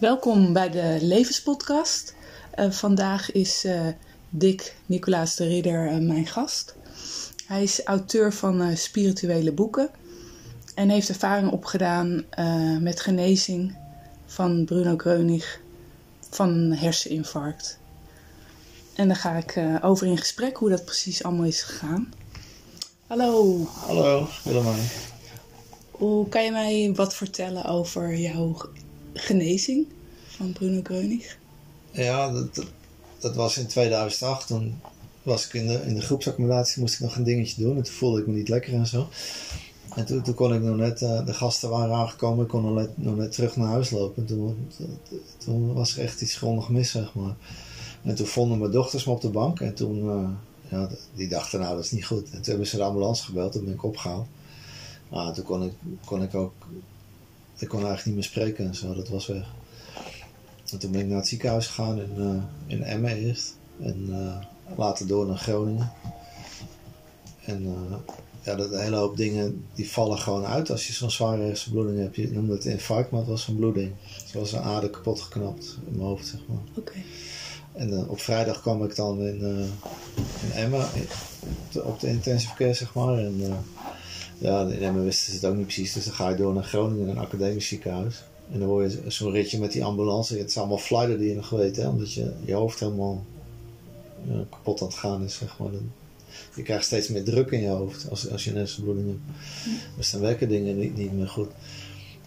Welkom bij de Levenspodcast. Uh, vandaag is uh, Dick Nicolaas de Ridder uh, mijn gast. Hij is auteur van spirituele boeken en heeft ervaring opgedaan met genezing van Bruno Kreunig van herseninfarct. En daar ga ik over in gesprek hoe dat precies allemaal is gegaan. Hallo. Hallo, Willemijn. Hoe kan je mij wat vertellen over jouw genezing van Bruno Kreunig? Ja, dat, dat, was in 2008. Toen was ik in de, in de groepsaccommodatie, moest ik nog een dingetje doen. En toen voelde ik me niet lekker en zo. En toen, toen kon ik nog net, uh, de gasten waren aangekomen, ik kon nog net, nog net terug naar huis lopen. En toen, toen was er echt iets grondig mis, zeg maar. En toen vonden mijn dochters me op de bank. En toen, uh, ja, die dachten, nou, dat is niet goed. En toen hebben ze de ambulance gebeld, toen ben ik opgehaald. Nou, toen kon ik, kon ik ook, ik kon eigenlijk niet meer spreken en zo, dat was weg. En toen ben ik naar het ziekenhuis gegaan in, uh, in Emmen eerst. En uh, later door naar Groningen. En uh, ja, dat, een hele hoop dingen die vallen gewoon uit als je zo'n zware hersenbloeding hebt. Je noemde het infarct, maar het was een bloeding. Het was een ader kapot geknapt in mijn hoofd, zeg maar. Okay. En op vrijdag kwam ik dan in, in Emmen op de intensive care, zeg maar. En ja, in Emmen wisten ze het ook niet precies. Dus dan ga je door naar Groningen, een academisch ziekenhuis. En dan hoor je zo'n ritje met die ambulance. Het is allemaal fluiten die je nog weet, hè, omdat je, je hoofd helemaal ja, kapot aan het gaan is, zeg maar. Je krijgt steeds meer druk in je hoofd als, als je een hersenbloeding hebt. Dus dan werken dingen niet, niet meer goed.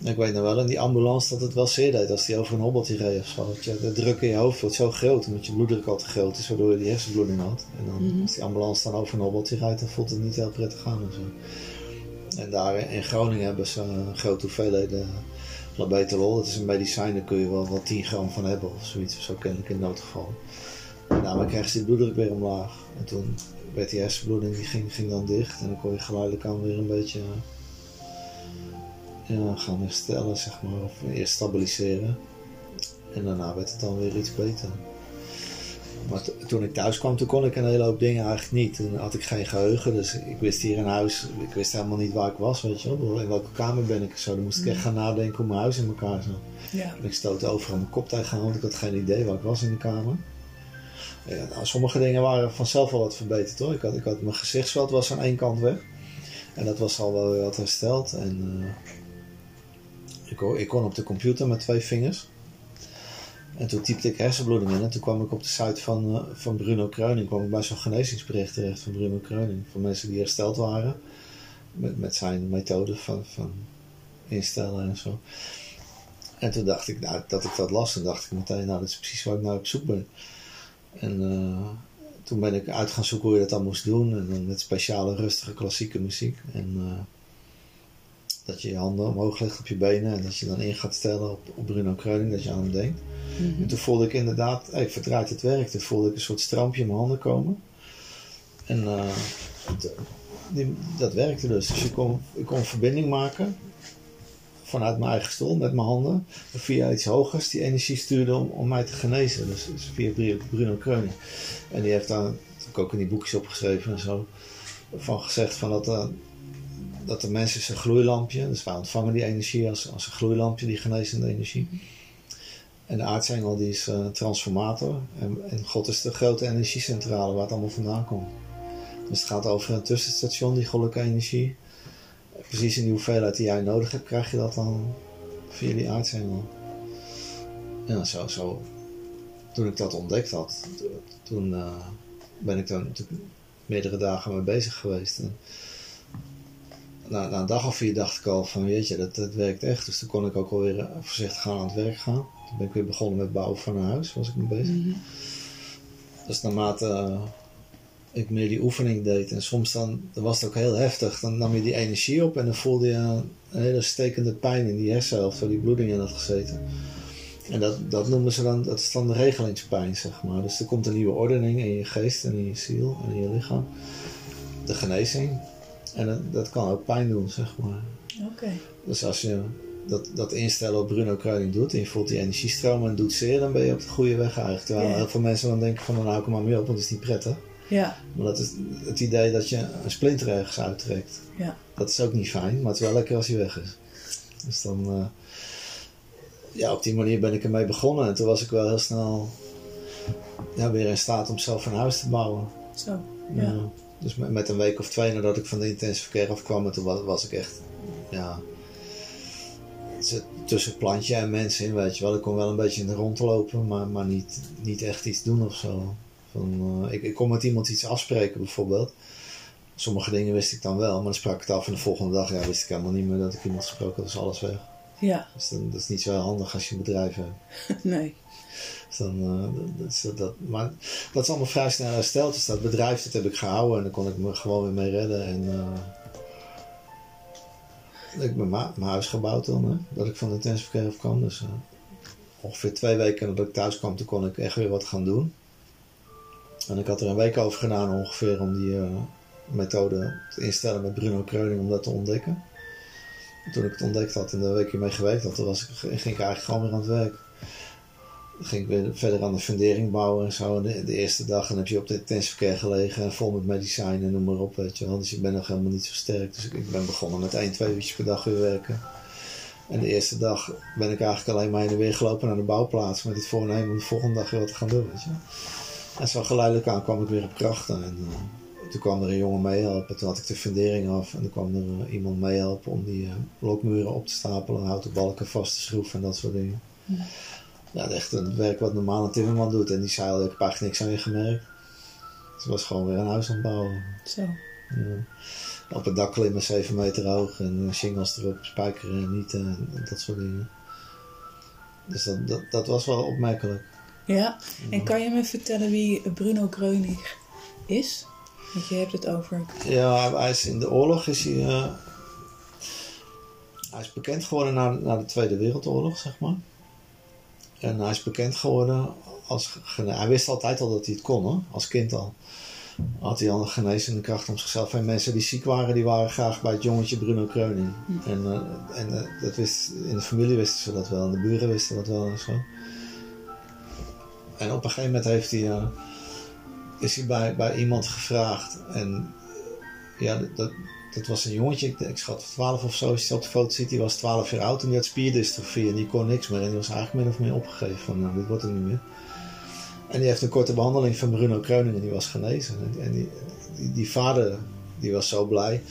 ik weet nog wel in die ambulance dat het wel zeer deed als die over een hobbeltje reed of zo. Dat je, de druk in je hoofd wordt zo groot, omdat je bloeddruk al te groot is, waardoor je die hersenbloeding had. En dan, mm -hmm. als die ambulance dan over een hobbeltje rijdt, dan voelt het niet heel prettig aan of zo. En daar in Groningen hebben ze een grote hoeveelheden labetalol. Dat is een medicijn, daar kun je wel, wel 10 gram van hebben of zoiets. Zo kennelijk in noodgeval. En daarmee kreeg ze die bloeddruk weer omlaag. En toen werd die hersenbloeding, die ging, ging dan dicht. En dan kon je geleidelijk aan weer een beetje ja, gaan herstellen, zeg maar. Of eerst stabiliseren. En daarna werd het dan weer iets beter. Maar toen ik thuis kwam, toen kon ik een hele hoop dingen eigenlijk niet. Toen had ik geen geheugen, dus ik wist hier in huis, ik wist helemaal niet waar ik was, weet je wel. In welke kamer ben ik zo. Dan moest ik echt gaan nadenken hoe mijn huis in elkaar zat. Ja. En ik stootte overal mijn kop tegen want ik had geen idee waar ik was in de kamer. Ja, nou, sommige dingen waren vanzelf wel wat verbeterd hoor. Ik had, ik had mijn gezichtsveld was aan één kant weg. En dat was al wel wat hersteld. En uh, ik, ik kon op de computer met twee vingers. En toen typte ik hersenbloeding in en toen kwam ik op de site van, uh, van Bruno Kreuning, kwam ik bij zo'n genezingsbericht terecht van Bruno Kreuning. Van mensen die hersteld waren met, met zijn methode van, van instellen en zo. En toen dacht ik, nou, dat ik dat las, en dacht ik meteen, nou, dat is precies waar ik naar op zoek ben. En uh, toen ben ik uit gaan zoeken hoe je dat dan moest doen. En met speciale, rustige, klassieke muziek. En uh, dat je je handen omhoog legt op je benen en dat je dan in gaat stellen op, op Bruno Kreuning, dat je aan hem denkt. Mm -hmm. En toen voelde ik inderdaad, hey, verdraaid het werk. Toen voelde ik een soort strampje in mijn handen komen. En uh, het, die, dat werkte dus. Dus ik kon, ik kon verbinding maken vanuit mijn eigen stoel met mijn handen. Via iets hogers die energie stuurde om, om mij te genezen. Dus, dus via Bruno Kreuning. En die heeft daar, heb ik ook in die boekjes opgeschreven en zo, van gezegd van dat, uh, dat de mens is een gloeilampje. Dus wij ontvangen die energie als, als een gloeilampje, die genezende energie. En de aartsengel die is uh, transformator. En, en, God is de grote energiecentrale waar het allemaal vandaan komt. Dus het gaat over een tussenstation, die goddelijke energie. Precies in die hoeveelheid die jij nodig hebt, krijg je dat dan via die aartsengel. Ja, zo, zo. Toen ik dat ontdekt had, toen uh, ben ik er meerdere dagen mee bezig geweest. En na, na, een dag of vier dacht ik al van, weet je, dat, dat werkt echt. Dus toen kon ik ook alweer voorzichtig gaan aan het werk gaan. Toen ben ik weer begonnen met bouwen van een huis, was ik mee bezig. Mm -hmm. Dus naarmate uh, ik meer die oefening deed en soms dan, dan was het ook heel heftig. Dan nam je die energie op en dan voelde je een, een hele stekende pijn in die hersenhelft waar die bloeding in had gezeten. En dat, dat noemen ze dan, dat is dan de regelingspijn, zeg maar. Dus er komt een nieuwe ordening in je geest en in je ziel en in je lichaam. De genezing. En dat, dat kan ook pijn doen, zeg maar. Oké. Okay. Dus als je dat, dat instellen op Bruno Kruiding doet en je voelt die energiestroom en doet zeer, dan ben je op de goede weg eigenlijk. Terwijl yeah. heel veel mensen dan denken van, nou hou ik maar mee op, want het is niet prettig. Ja. Maar dat is het idee dat je een splinter ergens uittrekt. Ja. Dat is ook niet fijn, maar het is wel lekker als hij weg is. Dus dan... Uh, ja, op die manier ben ik ermee begonnen. En toen was ik wel heel snel ja, weer in staat om zelf een huis te bouwen. Zo, ja. Dus met, een week of twee nadat ik van de intensive care afkwam, toen was, ik echt, ja, tussen plantje en mensen in, weet je wel. Ik kon wel een beetje in de rond lopen, maar, maar niet, niet echt iets doen of zo. Van, uh, ik, ik kon met iemand iets afspreken bijvoorbeeld. Sommige dingen wist ik dan wel, maar dan sprak ik het af en de volgende dag ja, wist ik helemaal niet meer dat ik iemand gesproken had. Dus alles weg. Ja. Dus dan, dat is niet zo handig als je een bedrijf hebt. nee. Dus dan, uh, dat, dat, maar dat is allemaal vrij snel hersteld. Dus dat bedrijf dat heb ik gehouden en dan kon ik me gewoon weer mee redden. En uh, ik heb mijn, huis gebouwd dan, hè, dat ik van de intensive care kwam. Dus uh, ongeveer twee weken nadat ik thuis kwam, toen kon ik echt weer wat gaan doen. En ik had er een week over gedaan ongeveer om die methode te instellen met Bruno Kreuning om dat te ontdekken. Toen ik het ontdekt had en een weekje mee gewerkt had, was ik, ging ik eigenlijk gewoon weer aan het werk. Dan ging ik weer verder aan de fundering bouwen en zo. de, de, eerste dag dan heb je op de intensive care gelegen, vol met medicijnen en noem maar op, weet je wel. Dus ik ben nog helemaal niet zo sterk. Dus ik, ben begonnen met één, twee uurtjes per dag weer werken. En de eerste dag ben ik eigenlijk alleen maar heen en weer gelopen naar de bouwplaats met het voornemen om de volgende dag weer wat te gaan doen, weet je. En zo geleidelijk aan kwam ik weer op krachten. En, uh, toen kwam er een jongen meehelpen. Toen had ik de fundering af. En toen kwam er uh, iemand meehelpen om die uh, blokmuren op te stapelen. Houten balken vast te schroeven en dat soort dingen. Ja, ja echt een werk wat normaal een timmerman doet. En die zei al, ik heb eigenlijk niks aan je gemerkt. Dus het was gewoon weer een huis aan het bouwen. Zo. Ja. Op het dak klimmen, 7 meter hoog. En shingles erop, spijkeren en niet en dat soort dingen. Dus dat, dat, dat was wel opmerkelijk. Ja, en kan je me vertellen wie Bruno Kreunig is? Want je hebt het over. Ja, hij is in de oorlog is hij. Uh, hij is bekend geworden na, na de Tweede Wereldoorlog, zeg maar. En hij is bekend geworden als. Hij wist altijd al dat hij het kon, hoor, als kind al. Had hij al een genezende kracht om zichzelf. En mensen die ziek waren, die waren graag bij het jongetje Bruno Kreuning. Hm. En, uh, en uh, dat wist, in de familie wisten ze dat wel, en de buren wisten dat wel en zo. En op een gegeven moment heeft hij is hij bij, bij iemand gevraagd. En ja, dat, dat was een jongetje, ik, schat 12 of zo, als je op de foto ziet, die was 12 jaar oud en die had spierdystrofie en die kon niks meer. En die was eigenlijk min of meer opgegeven van, nou, dit wordt er niet meer. En die heeft een korte behandeling van Bruno Kreuning en die was genezen. En, die, die, vader, die was zo blij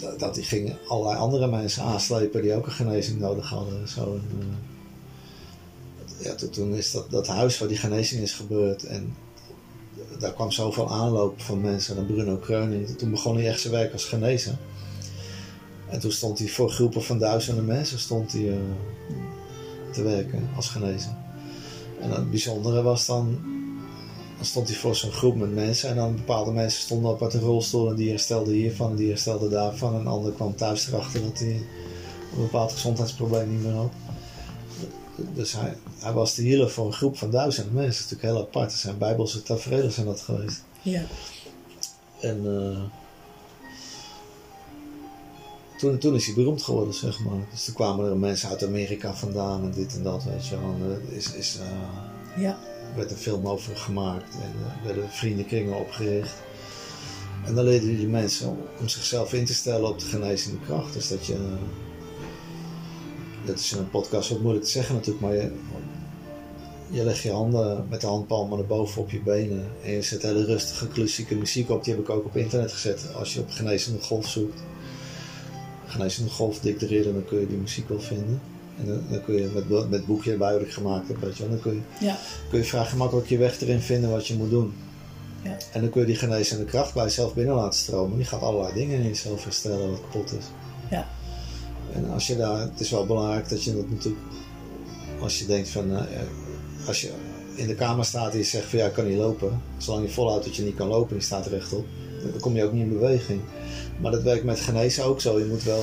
dat, dat die ging allerlei andere mensen aanslepen die ook een genezing nodig hadden. En zo. En, uh, ja, toen, toen is dat, dat huis waar die genezing is gebeurd en daar kwam zoveel aanloop van mensen naar Bruno Kreuning. Toen begon hij echt zijn werk als genezer. En toen stond hij voor groepen van duizenden mensen stond hij, uh, te werken als genezer. En het bijzondere was dan, dan stond hij voor zo'n groep met mensen en dan bepaalde mensen stonden op uit de rolstoel en die herstelde hiervan en die herstelde daarvan. En een ander kwam thuis erachter dat hij een bepaald gezondheidsprobleem niet meer had dus hij, hij was de healer voor een groep van duizenden mensen. Dat is natuurlijk heel apart. Er zijn bijbelse tafereelen zijn dat geweest. Ja. En uh, toen, toen is hij beroemd geworden, zeg maar. Dus toen kwamen er mensen uit Amerika vandaan en dit en dat, weet je wel. Er is, is, uh, ja. werd een film over gemaakt en uh, werden vriendenkringen opgericht. En dan leerden die mensen om zichzelf in te stellen op de genezende kracht. Dus dat je dat is in een podcast wat moeilijk te zeggen natuurlijk, maar je, je legt je handen met de handpalmen naar boven op je benen en je zet hele rustige klassieke muziek op. Die heb ik ook op internet gezet. Als je op genezende golf zoekt, genezende golf dicteren, dan kun je die muziek wel vinden. En dan, dan kun je met, met boekje erbij wat ik gemaakt heb, weet je, dan kun je, ja. kun je vrij gemakkelijk je weg erin vinden wat je moet doen. Ja. En dan kun je die genezende kracht bij jezelf binnen laten stromen. Die gaat allerlei dingen in jezelf herstellen wat kapot is. Ja. En als je daar, het is wel belangrijk dat je dat natuurlijk, als je denkt van, uh, als je in de kamer staat en je zegt van ja, ik kan niet lopen. Zolang je volhoudt dat je niet kan lopen en je staat rechtop, dan kom je ook niet in beweging. Maar dat werkt met genezen ook zo. Je moet wel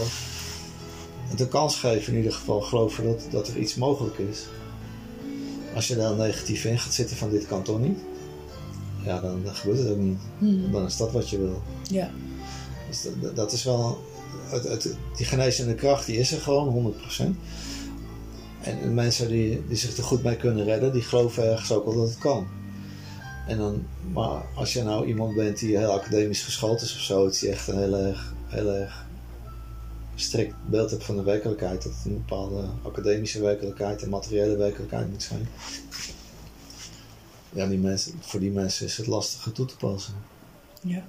het een kans geven in ieder geval, geloven dat, dat er iets mogelijk is. Als je daar negatief in gaat zitten van dit kan toch niet, ja, dan, dan gebeurt het ook niet. Hmm. Dan is dat wat je wil. Ja. Dus dat, dat is wel het, het, die genezende kracht die is er gewoon, 100%. En mensen die, die zich er goed mee kunnen redden, die geloven ergens ook wel dat het kan. En dan, maar als je nou iemand bent die heel academisch geschoold is of zo, is echt een heel erg strikt beeld hebt van de werkelijkheid. Dat het een bepaalde academische werkelijkheid en materiële werkelijkheid moet zijn. Ja, die mensen, voor die mensen is het lastiger toe te passen. Ja.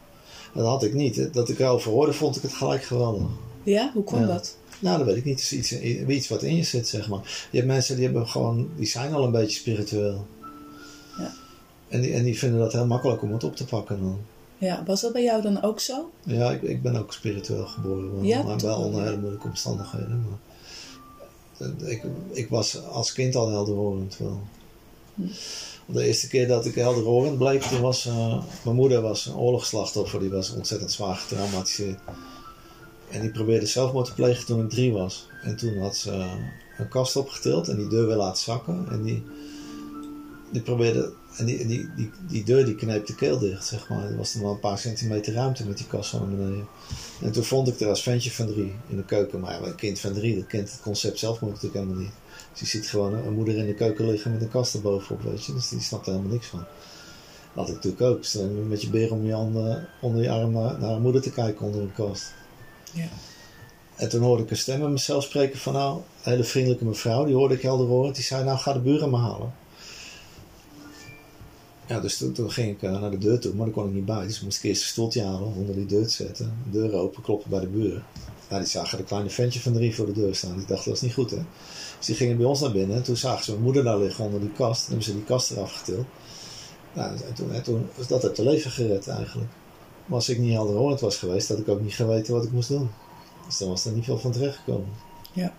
Dat had ik niet. Dat ik erover hoorde, vond ik het gelijk geweldig. Ja, hoe kwam Ja. dat? Nou, dat weet ik niet. Het is iets, iets wat in je zit, zeg maar. Je hebt mensen die hebben gewoon, die zijn al een beetje spiritueel. Ja. En die, en die vinden dat heel makkelijk om het op te pakken dan. Ja, was dat bij jou dan ook zo? Ja, ik, ik ben ook spiritueel geboren. wel, Ja, maar wel wel, onder hele moeilijke omstandigheden. Maar ik, ik was als kind al helderhorend wel. Hm. De eerste keer dat ik helderhorend bleek, toen was eh, mijn moeder was een oorlogsslachtoffer. Die was ontzettend zwaar getraumatiseerd. En die probeerde zelfmoord te plegen toen ik drie was. En toen had ze eh, een kast opgetild en die deur weer laten zakken. En die, die probeerde... En die, die, die, die deur die kneep de keel dicht, zeg maar. Er was nog wel een paar centimeter ruimte met die kast van naar beneden. En toen vond ik er als ventje van drie in de keuken. Maar ja, een kind van drie, dat kent het concept zelfmoord natuurlijk helemaal niet. Dus die ziet gewoon een moeder in de keuken liggen met een kast erbovenop, weet je. Dus die snapt er helemaal niks van. Dat had ik natuurlijk ook. Je met je beer om je handen, onder je arm naar, naar haar moeder te kijken onder een kast. Ja. En toen hoorde ik een stem met mezelf spreken van nou, een hele vriendelijke mevrouw, die hoorde ik helder horen. Die zei nou ga de buren maar halen. Ja, dus toen, ging ik eh, naar de deur toe, maar daar kon ik niet bij. Dus moest ik eerst een stoeltje halen om onder die deur te zetten. De deur open, kloppen bij de buren. Nou, die zagen de kleine ventje van drie voor de deur staan. Die dachten dat is niet goed hè. Dus die gingen bij ons naar binnen en toen zagen ze mijn moeder daar liggen onder die kast. Toen hebben ze die kast eraf getild. Nou, en toen, en toen was dat het te leven gered eigenlijk. Maar als ik niet helderhorend was geweest, had ik ook niet geweten wat ik moest doen. Dus dan was er niet veel van terecht gekomen. Ja.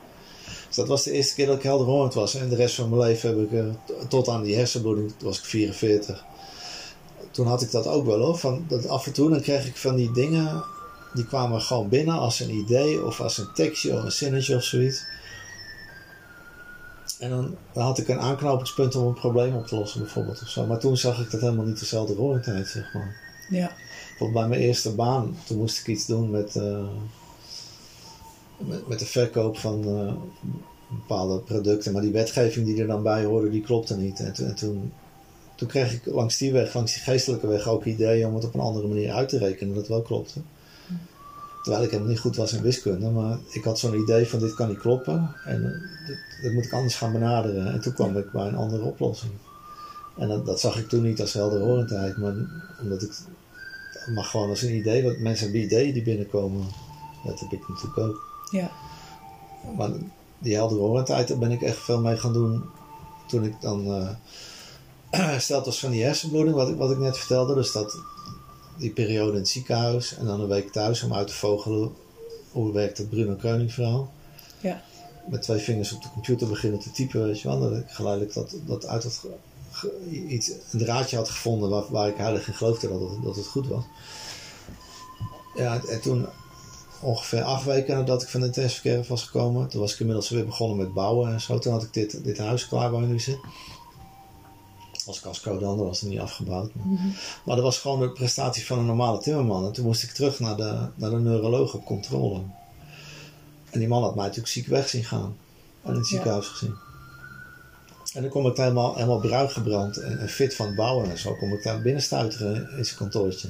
Dus dat was de eerste keer dat ik helderhorend was. En de rest van mijn leven heb ik, eh, tot aan die hersenbloeding, toen was ik 44. Toen had ik dat ook wel hoor. Van, dat af en toe dan kreeg ik van die dingen, die kwamen gewoon binnen als een idee of als een tekstje of een zinnetje of zoiets. En dan, dan had ik een aanknopingspunt om een probleem op te lossen bijvoorbeeld of zo. Maar toen zag ik dat helemaal niet dezelfde horendheid zeg maar. Ja. Bijvoorbeeld bij mijn eerste baan, toen moest ik iets doen met, eh, met, met de verkoop van eh, bepaalde producten. Maar die wetgeving die er dan bij hoorde, die klopte niet. En, en toen, toen kreeg ik langs die weg, langs die geestelijke weg, ook ideeën om het op een andere manier uit te rekenen, dat wel klopte. Terwijl ik helemaal niet goed was in wiskunde, maar ik had zo'n idee van dit kan niet kloppen en eh, dit, dit moet ik anders gaan benaderen. En toen kwam ik bij een andere oplossing. En dat, dat zag ik toen niet als helderhorendheid, maar omdat ik maar gewoon als een idee, want mensen hebben ideeën die binnenkomen. Dat heb ik natuurlijk ook. Ja. Maar die helderhorendheid, daar ben ik echt veel mee gaan doen toen ik dan eh hersteld was van die hersenbloeding, wat ik, wat ik net vertelde. Dus dat, die periode in het ziekenhuis en dan een week thuis om uit te vogelen hoe werkt het Bruno Keuning verhaal. Ja. Met twee vingers op de computer beginnen te typen, weet je wel. Dat ik geleidelijk dat, dat uit ge- iets, een draadje had gevonden waar, waar ik heilig in geloofde dat het, dat het goed was. Ja, en toen ongeveer acht weken nadat ik van de care was gekomen, toen was ik inmiddels weer begonnen met bouwen en zo. Toen had ik dit, dit huis klaar zit. Als casco dan, dat was het niet afgebouwd. Maar, maar dat was gewoon de prestatie van een normale timmerman. En toen moest ik terug naar de, naar de neuroloog op controle. En die man had mij natuurlijk ziek weg zien gaan. En in het ziekenhuis gezien. En dan kom ik daar helemaal, helemaal bruin gebrand en, en fit van het bouwen en zo. Kom ik daar binnen stuiteren in zijn kantoortje.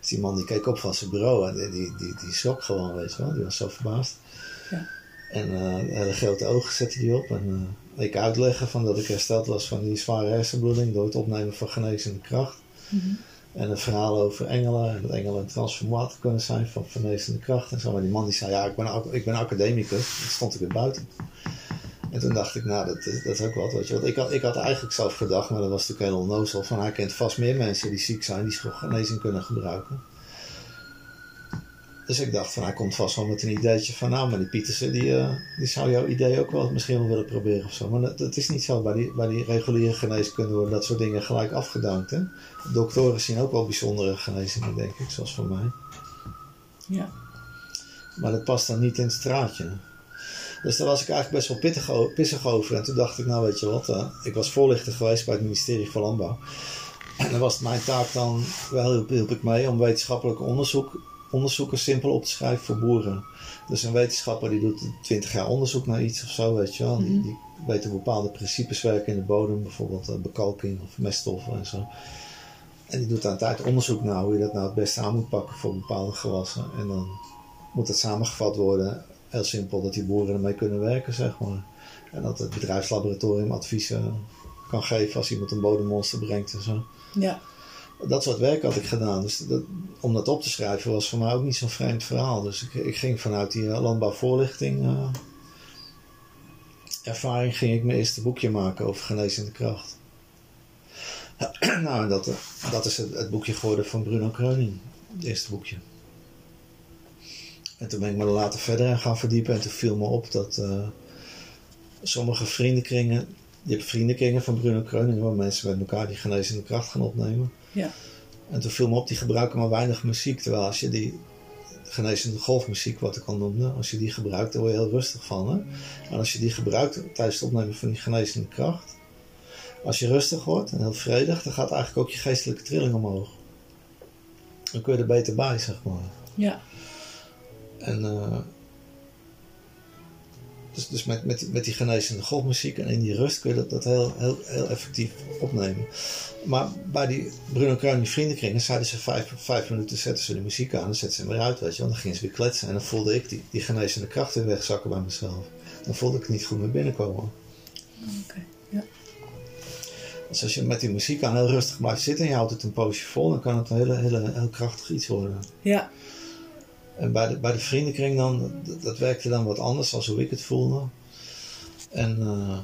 Dus die man die keek op van zijn bureau en die, die, die, die schrok gewoon, weet je wel. Die was zo verbaasd. Ja. En eh, hele grote ogen zette hij op. En eh, ik uitleggen van dat ik hersteld was van die zware hersenbloeding door het opnemen van genezende kracht. En een verhaal over engelen. En dat engelen een transformator kunnen zijn van genezende kracht en zo. Maar die man die zei, ja, ik ben, ik ben academicus. Dat stond ik weer buiten. En toen dacht ik, nou, dat, is- dat is ook wat, weet je. Want ik had, ik had eigenlijk zelf gedacht, maar dat was natuurlijk heel onnozel. Van, hij kent vast meer mensen die ziek zijn, die genezing kunnen gebruiken. Dus ik dacht van, hij komt vast wel met een ideetje van, nou, maar die Pietersen, die, eh, die zou jouw idee ook wel misschien wel willen proberen of zo. Maar dat, dat is niet zo. Bij die, bij die reguliere geneeskunde worden dat soort dingen gelijk afgedankt, hè. Doktoren zien ook wel bijzondere genezingen, denk ik, zoals voor mij. Ja. Maar dat past dan niet in het straatje. Dus daar was ik eigenlijk best wel pittig, pissig over. En toen dacht ik, nou weet je wat, eh, ik was voorlichter geweest bij het ministerie van Landbouw. En dan was het mijn taak dan, wel hielp, hielp ik mee om wetenschappelijk onderzoek, onderzoeken simpel op te schrijven voor boeren. Dus een wetenschapper die doet 20 jaar onderzoek naar iets of zo, weet je wel. Die, die weet hoe bepaalde principes werken in de bodem, bijvoorbeeld eh, bekalking of meststoffen en zo. En die doet aan tijd onderzoek naar hoe je dat nou het beste aan moet pakken voor bepaalde gewassen. En dan moet het samengevat worden heel simpel dat die boeren ermee kunnen werken, zeg maar. En dat het bedrijfslaboratorium adviezen kan geven als iemand een bodemmonster brengt en zo. Ja. Dat soort werk had ik gedaan. Dus dat, om dat op te schrijven was voor mij ook niet zo'n vreemd verhaal. Dus ik, ik ging vanuit die uh, landbouwvoorlichting uh, ervaring ging ik mijn eerste boekje maken over genezende kracht. nou, dat, dat is het, het, boekje geworden van Bruno Kreuning. Het eerste boekje. En toen ben ik me er later verder aan gaan verdiepen. En toen viel me op dat uh, sommige vriendenkringen... Je hebt vriendenkringen van Bruno Kreuning... waar mensen met elkaar die genezende kracht gaan opnemen. Ja. En toen viel me op, die gebruiken maar weinig muziek. Terwijl als je die genezende golfmuziek, wat ik al noemde... als je die gebruikt, dan word je heel rustig van. Hè? En als je die gebruikt tijdens het opnemen van die genezende kracht... Als je rustig wordt en heel vredig, dan gaat eigenlijk ook je geestelijke trilling omhoog. Dan kun je er beter bij, zeg maar. Ja. En uh, dus, dus met, met, met die genezende golfmuziek en in die rust kun je dat, dat heel, heel, heel effectief opnemen. Maar bij die Bruno Kruin, vriendenkringen, zeiden ze vijf, vijf minuten zetten ze de muziek aan en zetten ze hem weer uit, weet je. Want dan gingen ze weer kletsen en dan voelde ik die, die genezende kracht weer wegzakken bij mezelf. Dan voelde ik niet goed meer binnenkomen. Oké, okay, ja. Dus als je met die muziek aan heel rustig blijft zitten en je houdt het een poosje vol, dan kan het een hele, hele, heel krachtig iets worden. Ja. En bij de, bij de vriendenkring dan, dat, dat werkte dan wat anders als hoe ik het voelde. En uh,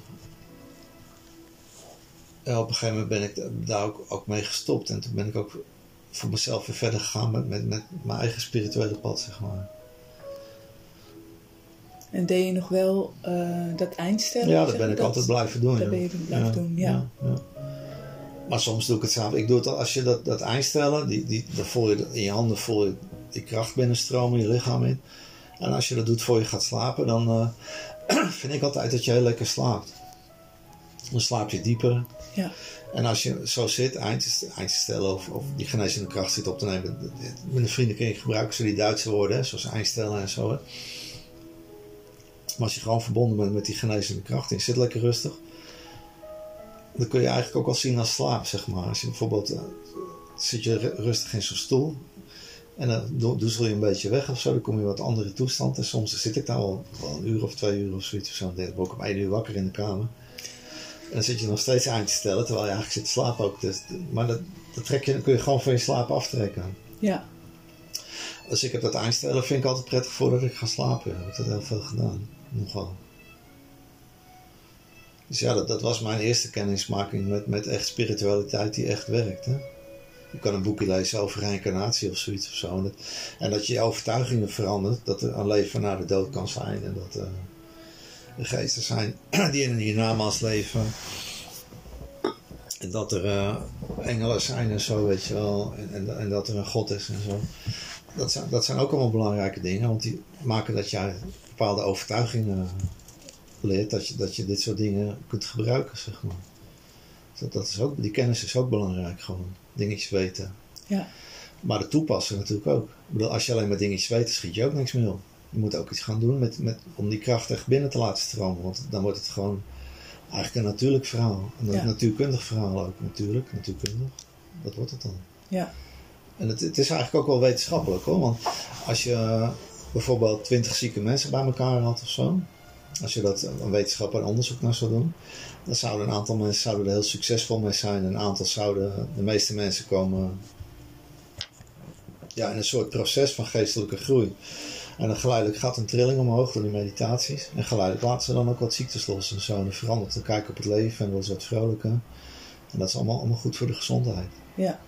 ja, op een gegeven moment ben ik daar ook, ook mee gestopt. En toen ben ik ook voor mezelf weer verder gegaan met, met, met mijn eigen spirituele pad, zeg maar. En deed je nog wel uh, dat eindstellen? Ja, dat ben ik dat, altijd blijven doen. Dat ben je blijven ja, doen, ja. ja. Maar soms doe ik het samen. Ik doe het als je dat, dat eindstellen, die, die, dan voel je in je handen voel je die kracht binnenstromen je lichaam in. En als je dat doet voor je gaat slapen, dan uh, vind ik altijd dat je heel lekker slaapt. Dan slaap je dieper. Ja. En als je zo zit, eind, eind te stellen of, of die genezende kracht zit op te nemen. Met een vriendenkring gebruiken ze die Duitse woorden, hè, zoals eindstellen en zo. Hè. Maar als je gewoon verbonden bent met die genezende kracht en je zit lekker rustig, dan kun je eigenlijk ook al zien als slaap, zeg maar. Als je bijvoorbeeld uh, zit je rustig in zo'n stoel en dan doezel je een beetje weg of zo, dan kom je in wat andere toestand. En soms zit ik daar al, al een uur of twee uur of zoiets of zo. Dan ben ik om één uur wakker in de kamer. En dan zit je nog steeds aan te stellen, terwijl je eigenlijk zit te slapen ook. Dus, maar dat, dat trek je, kun je gewoon van je slaap aftrekken. Ja. Dus ik heb dat aanstellen, vind ik altijd prettig voordat ik ga slapen. Ja. Ik heb dat heel veel gedaan. Nogal. Dus ja, dat, dat was mijn eerste kennismaking met, met echt spiritualiteit die echt werkt. Hè? Je kan een boekje lezen over reïncarnatie of zoiets of zo. En dat, dat je overtuigingen verandert. Dat er een leven na de dood kan zijn. En dat uh, er geesten zijn die in een hiernamaals leven. En dat er uh, engelen zijn en zo, weet je wel. En, en, en, dat er een God is en zo. Dat zijn, dat zijn ook allemaal belangrijke dingen. Want die maken dat jij bepaalde overtuigingen leert. Dat je, dat je dit soort dingen kunt gebruiken, zeg maar. Dat, dat is ook, die kennis is ook belangrijk gewoon dingetjes weten. Ja. Maar de toepassen natuurlijk ook. Ik bedoel, als je alleen maar dingetjes weet, schiet je ook niks meer op. Je moet ook iets gaan doen met, met, om die kracht echt binnen te laten stromen. Want dan wordt het gewoon eigenlijk een natuurlijk verhaal. Een ja. natuurkundig verhaal ook natuurlijk. Natuurkundig. Dat wordt het dan. Ja. En het, het is eigenlijk ook wel wetenschappelijk hoor. Want als je bijvoorbeeld twintig zieke mensen bij elkaar had of zo. Als je dat een wetenschap en onderzoek naar zou doen. Dan zouden een aantal mensen zouden er heel succesvol mee zijn. Een aantal zouden, de meeste mensen komen ja, in een soort proces van geestelijke groei. En dan geleidelijk gaat een trilling omhoog door die meditaties. En geleidelijk laten ze dan ook wat ziektes los en zo. En dan verandert de kijk op het leven en wordt wat vrolijker. En dat is allemaal, allemaal goed voor de gezondheid. Ja.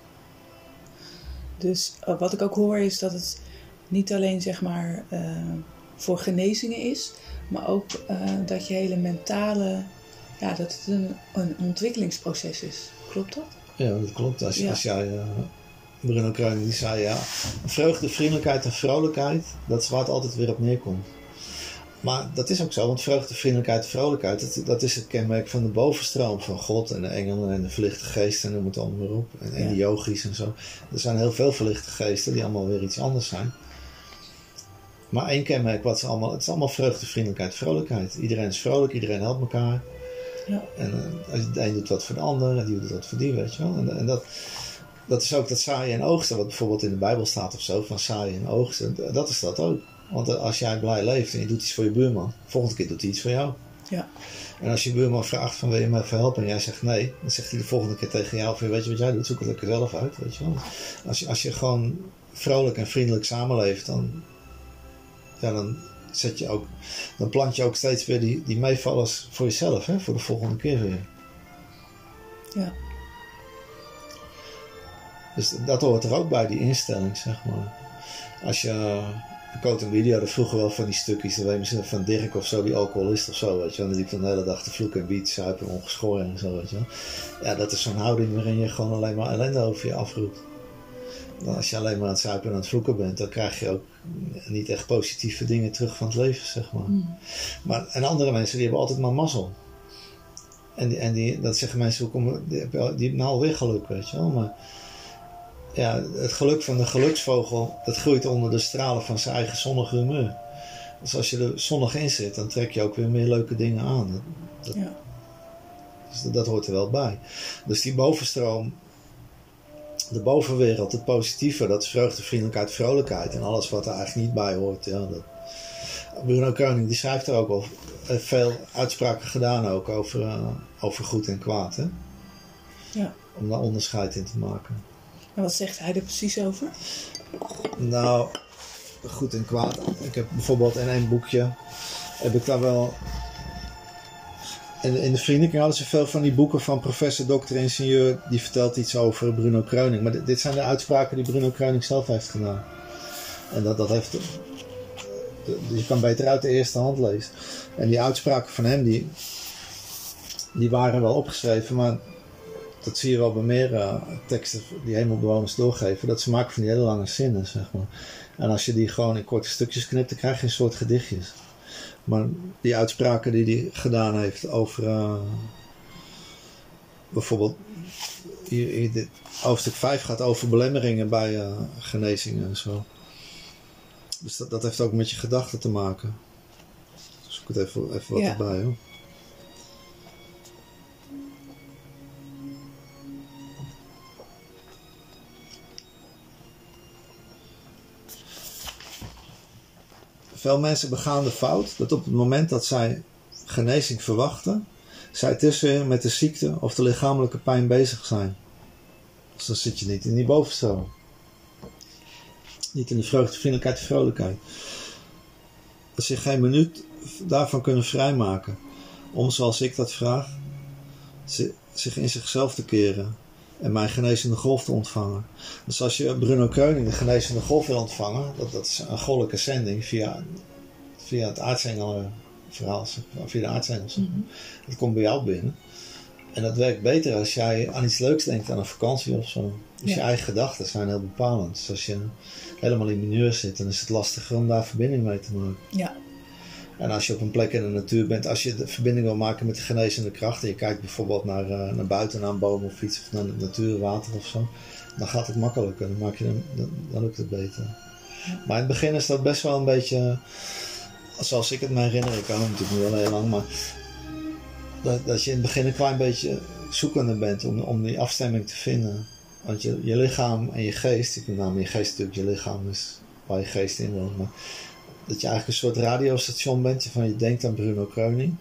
Dus uh, wat ik ook hoor is dat het niet alleen zeg maar uh, voor genezingen is, maar ook uh, dat je hele mentale ja, dat het een, een ontwikkelingsproces is. Klopt dat? Ja, dat klopt. Als, ja. als jij, uh, Bruno Kruijnen die zei ja, vreugde, vriendelijkheid en vrolijkheid, dat is waar het altijd weer op neerkomt. Maar dat is ook zo, want vreugde, vriendelijkheid en vrolijkheid, dat, dat is het kenmerk van de bovenstroom van God en de engelen en de verlichte geesten, en noem het allemaal maar op. En, de yogis en zo. Er zijn heel veel verlichte geesten die allemaal weer iets anders zijn. Maar één kenmerk, wat ze allemaal, het is allemaal vreugde, vriendelijkheid, vrolijkheid. Iedereen is vrolijk, iedereen helpt elkaar. Ja. En uh, de een doet wat voor de ander en die doet wat voor die, weet je wel. En, en dat, dat is ook dat zaaien en oogsten, wat bijvoorbeeld in de Bijbel staat of zo, van zaaien en oogsten. Dat is dat ook. Want eh, als jij blij leeft en je doet iets voor je buurman, volgende keer doet hij iets voor jou. Ja. En als je buurman vraagt van wil je me even helpen en jij zegt nee, dan zegt hij de volgende keer tegen jou van weet je wat jij doet, zoek het lekker zelf uit. Weet je wel. Als, je, als je gewoon vrolijk en vriendelijk samenleeft, dan, ja, dan zet je ook, dan plant je ook steeds weer die, die meevallers voor jezelf, hè, voor de volgende keer weer. Ja. Dus dat hoort er ook bij, die instelling, zeg maar. Als je, ik een video, dat vroeger wel van die stukjes, dan weet je misschien van Dirk of zo, die alcoholist of zo, weet je wel. Die liep dan de hele dag te vloeken en wiet, zuipen, ongeschoren en zo, weet je wel. Ja, dat is zo'n houding waarin je gewoon alleen maar ellende over je afroept. Als je alleen maar aan het zuipen en aan het vloeken bent, dan krijg je ook niet echt positieve dingen terug van het leven, zeg maar. Mm. maar en andere mensen, die hebben altijd maar mazzel. En, die, en die, dat zeggen mensen ook, die, hebben- die hebben alweer geluk, weet je wel. Maar ja, het geluk van de geluksvogel, dat groeit onder de stralen van zijn eigen zonnige humeur. Dus als je er zonnig in zit, dan trek je ook weer meer leuke dingen aan. Dat, Ja. dus dat, dat hoort er wel bij. Dus die bovenstroom, de bovenwereld, het positieve, dat is vreugde, vriendelijkheid, vrolijkheid. En alles wat er eigenlijk niet bij hoort. Ja, dat. Bruno Koning die schrijft er ook al veel uitspraken gedaan ook over, eh, over goed en kwaad. Hè? Ja. Om daar onderscheid in te maken. En wat zegt hij er precies over? Nou, goed en kwaad. Ik heb bijvoorbeeld in één boekje, heb ik daar wel... In, in de vriendenkring hadden ze veel van die boeken van professor, dokter, ingenieur, die vertelt iets over Bruno Kreuning. Maar dit, zijn de uitspraken die Bruno Kreuning zelf heeft gedaan. En dat, dat heeft... Dus je kan beter uit de eerste hand lezen. En die uitspraken van hem, die, die waren wel opgeschreven, maar dat zie je wel bij meer eh, teksten die hemelbewoners doorgeven. Dat ze maken van die hele lange zinnen, zeg maar. En als je die gewoon in korte stukjes knipt, dan krijg je een soort gedichtjes. Maar die uitspraken die hij gedaan heeft over... eh, bijvoorbeeld... Hier, hier, dit, hoofdstuk 5 gaat over belemmeringen bij eh, genezingen en zo. Dus dat, dat heeft ook met je gedachten te maken. Zoek het even, even wat Ja. erbij hoor. Veel mensen begaan de fout dat op het moment dat zij genezing verwachten, zij tussenin met de ziekte of de lichamelijke pijn bezig zijn. Dus dan zit je niet in die bovenstroom. Niet in de vreugde, vriendelijkheid en vrolijkheid. Dat ze geen minuut daarvan kunnen vrijmaken. Om, zoals ik dat vraag, zi- zich in zichzelf te keren. En mijn genezende golf te ontvangen. Dus als je Bruno Kreuning de genezende golf wil ontvangen, dat, dat is een goddelijke zending via, via het aardsengelverhaal, zeg maar, via de aartsengels. zeg maar. Dat komt bij jou binnen. En dat werkt beter als jij aan iets leuks denkt, aan een vakantie of zo. Dus Ja. je eigen gedachten zijn heel bepalend. Dus als je helemaal in mineur zit, dan is het lastiger om daar verbinding mee te maken. Ja. En als je op een plek in de natuur bent, als je de verbinding wil maken met de genezende kracht, en je kijkt bijvoorbeeld naar, eh, naar buiten, naar een boom of iets, of naar de natuur, water of zo, dan gaat het makkelijker. Dan, maak je, dan, dan lukt het beter. Maar in het begin is dat best wel een beetje, zoals ik het me herinner, ik kan het natuurlijk nu al heel lang, maar dat, dat je in het begin een klein beetje zoekende bent om, om die afstemming te vinden. Want je, je lichaam en je geest, ik met name je geest natuurlijk, je lichaam is waar je geest in woont, maar dat je eigenlijk een soort radiostation bent, van je denkt aan Bruno Kreuning.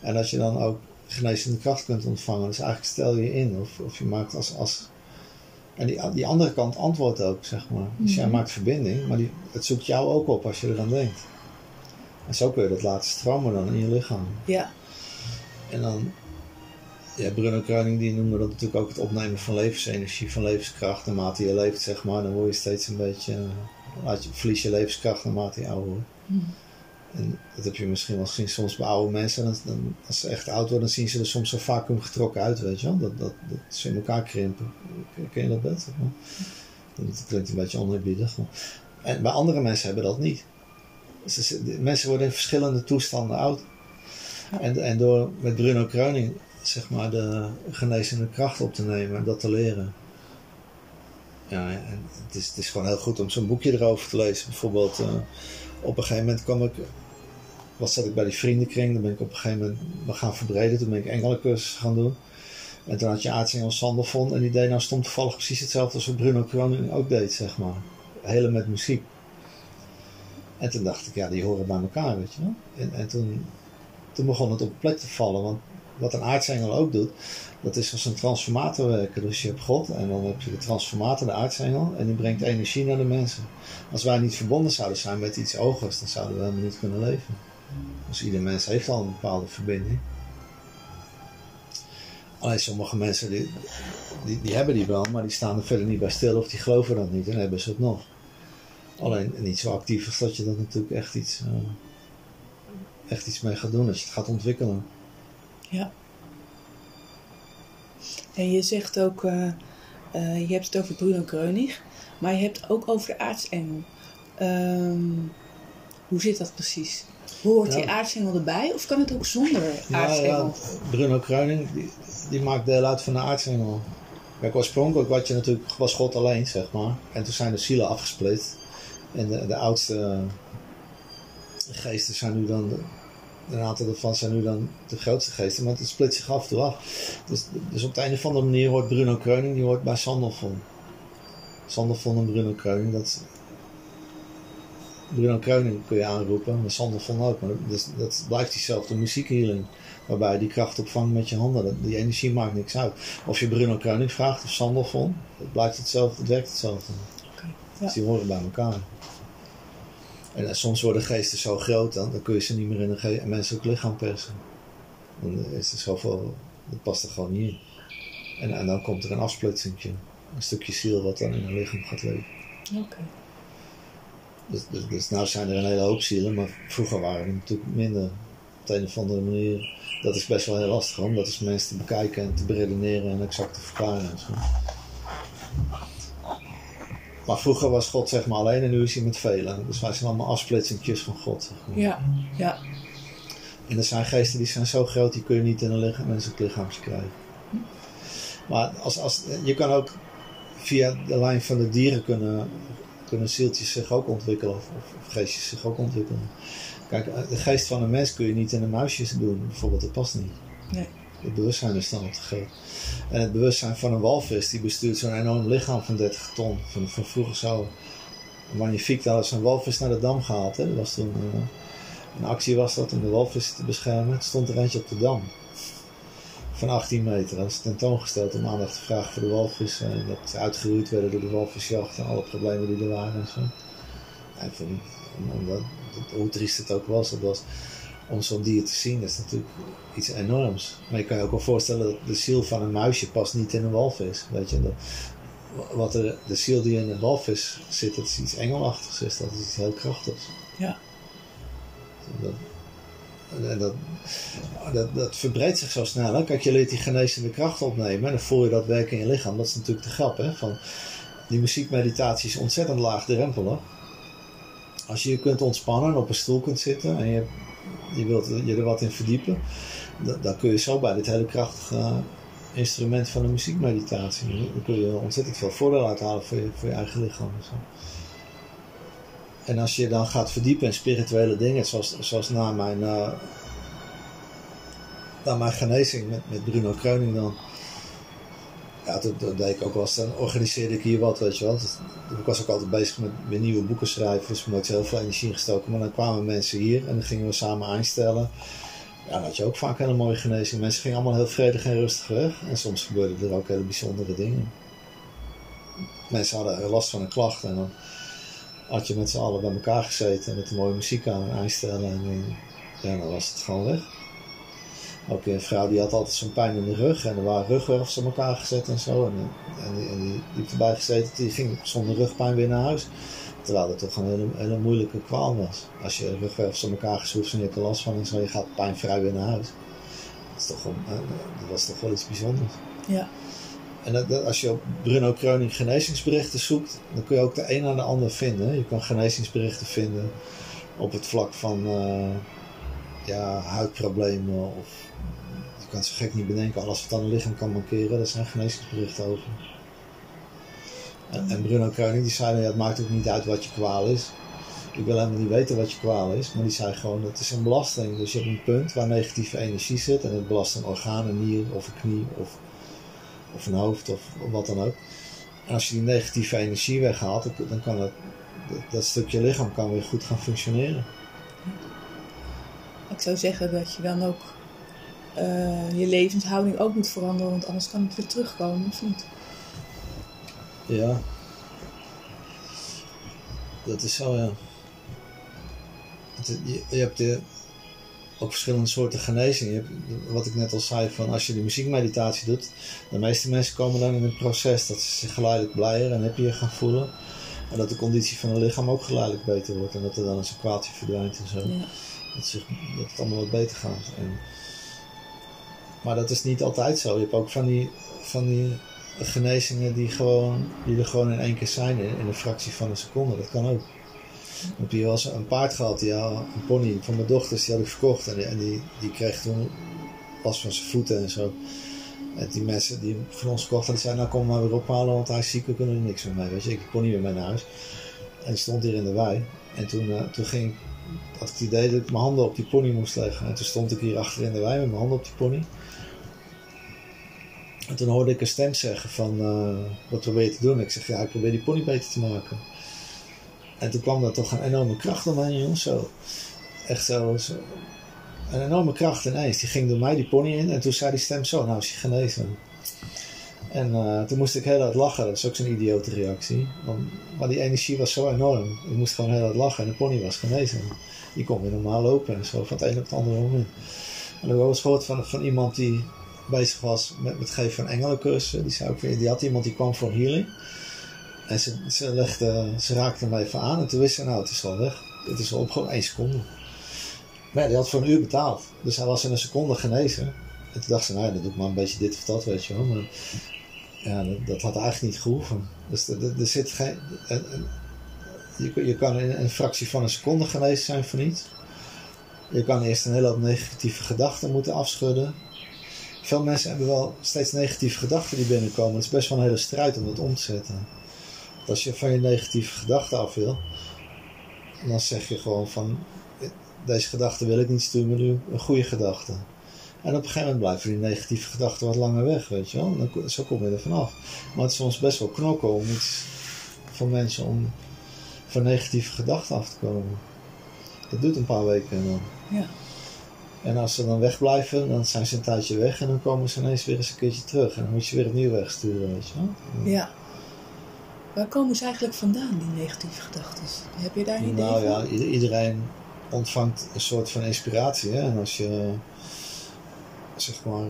En dat je dan ook genezende kracht kunt ontvangen. Dus eigenlijk stel je in, of, of je maakt als... als en die, die andere kant antwoordt ook, zeg maar. Dus jij Mhm. maakt verbinding, maar die, het zoekt jou ook op als je eraan denkt. En zo kun je dat laten stromen dan in je lichaam. Ja. En dan, ja, Bruno Kruining die noemde dat natuurlijk ook het opnemen van levensenergie, van levenskracht. Naarmate je leeft, zeg maar, dan word je steeds een beetje, laat je, verlies je levenskracht naarmate je ouder wordt. Mhm. En dat heb je misschien wel gezien soms bij oude mensen. Dan, dan, als ze echt oud worden, dan zien ze er soms zo vacuüm getrokken uit, weet je wel. Dat, dat, dat ze in elkaar krimpen. Ken- je dat zeg maar? Dat klinkt een beetje oneerbiedig. maar- En bij andere mensen hebben dat niet. Ze- ze- de mensen worden in verschillende toestanden oud. Ja. En, en door met Bruno Kreuning, zeg maar, de genezende kracht op te nemen en dat te leren. Ja, het is, het is gewoon heel goed om zo'n boekje erover te lezen. Bijvoorbeeld, eh, op een gegeven moment kwam ik, was zat ik bij die vriendenkring, dan ben ik op een gegeven moment we gaan verbreden. Toen ben ik engelencursus gaan doen. En toen had je aartsengel Sandervon en die deed nou stond toevallig precies hetzelfde als wat Bruno Kroning ook deed, zeg maar. Hele met muziek. En toen dacht ik, ja, die horen bij elkaar, weet je wel. En, en toen, toen begon het op plek te vallen. Want wat een aartsengel ook doet, dat is als een transformator werken. Dus je hebt God en dan heb je de transformator, de aartsengel, en die brengt energie naar de mensen. Als wij niet verbonden zouden zijn met iets hogers, dan zouden we helemaal niet kunnen leven. Dus ieder mens heeft al een bepaalde verbinding. Alleen sommige mensen die, die, die, hebben die wel, maar die staan er verder niet bij stil of die geloven dat niet en hebben ze het nog. Alleen niet zo actief dat je dat natuurlijk echt iets, uh, echt iets mee gaat doen als je het gaat ontwikkelen. Ja. En je zegt ook, uh, uh, je hebt het over Bruno Kreunig, maar je hebt het ook over de aartsengel. Um, hoe zit dat precies? Hoort ja. die aartsengel erbij of kan het ook zonder aartsengel? Ja, Bruno Kruining die, die, maakt deel uit van de aartsengel. Kijk, oorspronkelijk wat je natuurlijk, was God alleen, zeg maar. En toen zijn de zielen afgesplit. En de, de oudste geesten zijn nu dan, een aantal daarvan zijn nu dan de grootste geesten, maar het split zich af en toe af. Dus, dus op de een of andere manier hoort Bruno Kreuning, die hoort bij Sandelfon. Sandelfon en Bruno Kreuning, dat, Bruno Kreuning kun je aanroepen, maar Sander van ook. Maar dat, dat blijft diezelfde muziekhealing. Waarbij je die kracht opvangt met je handen. Die energie maakt niks uit. Of je Bruno Kreuning vraagt of Sander van, het blijft hetzelfde, het werkt hetzelfde. Okay, ja. Dus die horen bij elkaar. En uh, soms worden geesten zo groot dan, dan kun je ze niet meer in een, een menselijk lichaam persen. Dan is er zoveel, dat past er gewoon niet in. En, en dan komt er een afsplitsingje. Een stukje ziel wat dan in een lichaam gaat leven. Oké. Okay. Dus, dus, dus nou zijn er een hele hoop zielen, maar vroeger waren er natuurlijk minder. Op de een of andere manier. Dat is best wel heel lastig om dat is mensen te bekijken en te beredeneren en exact te verklaren en zo. Maar vroeger was God zeg maar alleen en nu is hij met velen. Dus wij zijn allemaal afsplitsingjes van God. Zeg maar. Ja, ja. En er zijn geesten die zijn zo groot, die kun je niet in een lichaam, menselijk lichaamje krijgen. Maar als, als, je kan ook via de lijn van de dieren kunnen kunnen zieltjes zich ook ontwikkelen of, of, geestjes zich ook ontwikkelen. Kijk, de geest van een mens kun je niet in een muisje doen, bijvoorbeeld, dat past niet. Nee. Het bewustzijn is dan al te groot. En het bewustzijn van een walvis, die bestuurt zo'n enorm lichaam van 30 ton. Van, vroeger zo. Magnifiek, daar is een walvis naar de dam gehaald. Hè. Dat was toen uh, een actie was dat om de walvis te beschermen. Stond er eentje op de dam van 18 meter. Dat is tentoongesteld om aandacht te vragen voor de walvis. En dat ze uitgeroeid werden door de walvisjacht en alle problemen die er waren en zo. En omdat, hoe triest het ook was, dat was om zo'n dier te zien, dat is natuurlijk iets enorms. Maar je kan je ook wel voorstellen dat de ziel van een muisje past niet in een walvis. Weet je, dat, wat er, de ziel die in een walvis zit, dat is iets engelachtigs, is, dat is iets heel krachtigs. Ja. Dat, en dat, dat, dat verbreidt zich zo snel. Hè? Kijk, je leert die genezende kracht opnemen en dan voel je dat werken in je lichaam. Dat is natuurlijk de grap. Hè? Van, die muziekmeditatie is ontzettend laagdrempelig. Als je je kunt ontspannen en op een stoel kunt zitten en je, je wilt je er wat in verdiepen, dan, kun je zo bij dit hele krachtige instrument van de muziekmeditatie. Dan kun je ontzettend veel voordeel uithalen voor je, voor je eigen lichaam. En, zo. en als je dan gaat verdiepen in spirituele dingen, zoals, zoals na mijn, uh, na mijn genezing met, met Bruno Kreuning dan. Ja, toen, toen deed ik ook wel eens, dan organiseerde ik hier wat, weet je wel. Dus, ik was ook altijd bezig met nieuwe boeken schrijven, dus ik heel veel energie gestoken. Maar dan kwamen mensen hier en dan gingen we samen einstellen. Ja, dan had je ook vaak hele mooie genezing. Mensen gingen allemaal heel vredig en rustig weg. En soms gebeurden er ook hele bijzondere dingen. Mensen hadden last van een klacht en dan had je met z'n allen bij elkaar gezeten met de mooie muziek aan en einstellen. En ja, dan was het gewoon weg. Ook een vrouw die had altijd zo'n pijn in de rug en er waren rugwervels aan elkaar gezet en zo. En, en, die, en die, die erbij gezeten, die ging zonder rugpijn weer naar huis. Terwijl het toch een hele, hele moeilijke kwaal was. Als je rugwervels aan elkaar geschroefd en je hebt er last van en zo, je gaat pijnvrij weer naar huis. Dat, is toch een, dat was toch wel iets bijzonders. Ja. En dat, als je op Bruno Kreuning genezingsberichten zoekt, dan kun je ook de een naar de ander vinden. Je kan genezingsberichten vinden op het vlak van uh, ja, huidproblemen of kan het zo gek niet bedenken. Alles wat aan het lichaam kan mankeren, daar zijn genezingsberichten over. En, en Bruno Kreuning die zei, ja, het maakt ook niet uit wat je kwaal is. Ik wil helemaal niet weten wat je kwaal is, maar die zei gewoon, het is een belasting. Dus je hebt een punt waar negatieve energie zit en het belast een orgaan, een nier of een knie of, of een hoofd of wat dan ook. Als je die negatieve energie weghaalt, dan kan dat, dat stukje lichaam kan weer goed gaan functioneren. Ik zou zeggen dat je dan ook eh, je levenshouding ook moet veranderen, want anders kan het weer terugkomen, of niet? Ja. Dat is zo, ja. Het- je, je hebt de, ook verschillende soorten genezing. Je hebt, wat ik net al zei, van als je de muziekmeditatie doet, de meeste mensen komen dan in een proces dat ze zich geleidelijk blijer en happier gaan voelen. En dat de conditie van het lichaam ook geleidelijk beter wordt en dat er dan een kwaadje verdwijnt en zo. Ja. Dat, zich, dat het allemaal wat beter gaat. En, maar dat is niet altijd zo. Je hebt ook van die, van die genezingen die, gewoon, die er gewoon in één keer zijn in, een fractie van een seconde. Dat kan ook. Ik heb hier wel een paard gehad, die had, een pony van mijn dochters, die had ik verkocht. En die, die, die kreeg toen last van zijn voeten en zo. En die mensen die van ons verkocht hadden, zeiden, nou kom maar weer ophalen, want hij is ziek, we kunnen er niks meer mee. Weet je, ik de pony weer mee naar huis. En die stond hier in de wei. En toen, eh, toen ging had ik het idee dat ik mijn handen op die pony moest leggen. En toen stond ik hier achter in de wei met mijn handen op die pony. En toen hoorde ik een stem zeggen van, eh, wat probeer je te doen? Ik zeg, ja, ik probeer die pony beter te maken. En toen kwam er toch een enorme kracht omheen, jongens. Zo. Echt zo, zo. Een enorme kracht ineens. Die ging door mij die pony in. En toen zei die stem zo, nou is hij genezen. En eh, toen moest ik heel hard lachen. Dat is ook zo'n idiote reactie. Want, maar die energie was zo enorm. Ik moest gewoon heel hard lachen. En de pony was genezen. Die kon weer normaal lopen en zo. Van het een op het andere moment. En ik heb wel eens gehoord van, van iemand die bezig was met het geven van engelencursussen. Die, weer, die had iemand die kwam voor healing. En ze, ze, legde, ze raakte hem even aan. En toen wist ze, nou het is al weg. Het is al op gewoon één seconde. Maar die had voor een uur betaald. Dus hij was in een seconde genezen. En toen dacht ze, nou, dan doe ik maar een beetje dit of dat, weet je wel. Maar ja, dat, dat had eigenlijk niet gehoeven. Dus er, zit geen... een- een- je, je kan in een fractie van een seconde genezen zijn voor niets. Je kan eerst een hele hoop negatieve gedachten moeten afschudden. Veel mensen hebben wel steeds negatieve gedachten die binnenkomen. Het is best wel een hele strijd om dat om te zetten. Want Als je van je negatieve gedachten af wil, dan zeg je gewoon van... Deze gedachte wil ik niet sturen, nu een goede gedachte. En op een gegeven moment blijven die negatieve gedachten wat langer weg, weet je wel. Dan, zo kom je er vanaf. Maar het is soms best wel knokken om iets voor mensen om van negatieve gedachten af te komen. Dat doet een paar weken en dan. Ja. En als ze dan wegblijven, dan zijn ze een tijdje weg en dan komen ze ineens weer eens een keertje terug. En dan moet je weer opnieuw wegsturen, weet je wel. ja. Waar komen ze eigenlijk vandaan, die negatieve gedachten? Heb je daar een idee Nou van? ja, ieder- iedereen ontvangt een soort van inspiratie. Hè? En als je, zeg maar,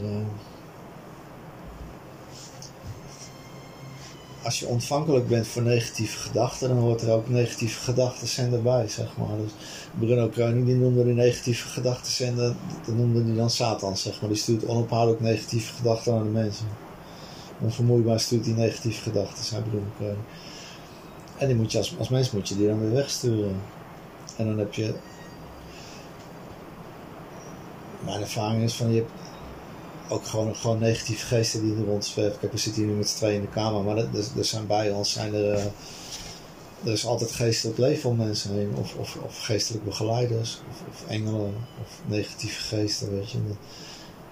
als je ontvankelijk bent voor negatieve gedachten, dan hoort er ook negatieve gedachtenzender bij, zeg maar. Dus Bruno Kruining, die noemde die negatieve gedachtenzender, dat noemde die dan Satan, zeg maar. Die stuurt onophoudelijk negatieve gedachten aan de mensen. Onvermoeibaar stuurt die negatieve gedachten, zei Bruno Kruining. En die moet je als, als mens moet je die dan weer wegsturen. En dan heb je. Mijn ervaring is van je ook gewoon, gewoon negatieve geesten die er rondzwerven. Kijk, we zitten hier nu met z'n tweeën in de kamer, maar er, er- zijn bij ons zijn er. eh, er is altijd geestelijk leven om mensen heen, of, of, of geestelijk begeleiders, of, of engelen, of negatieve geesten, weet je.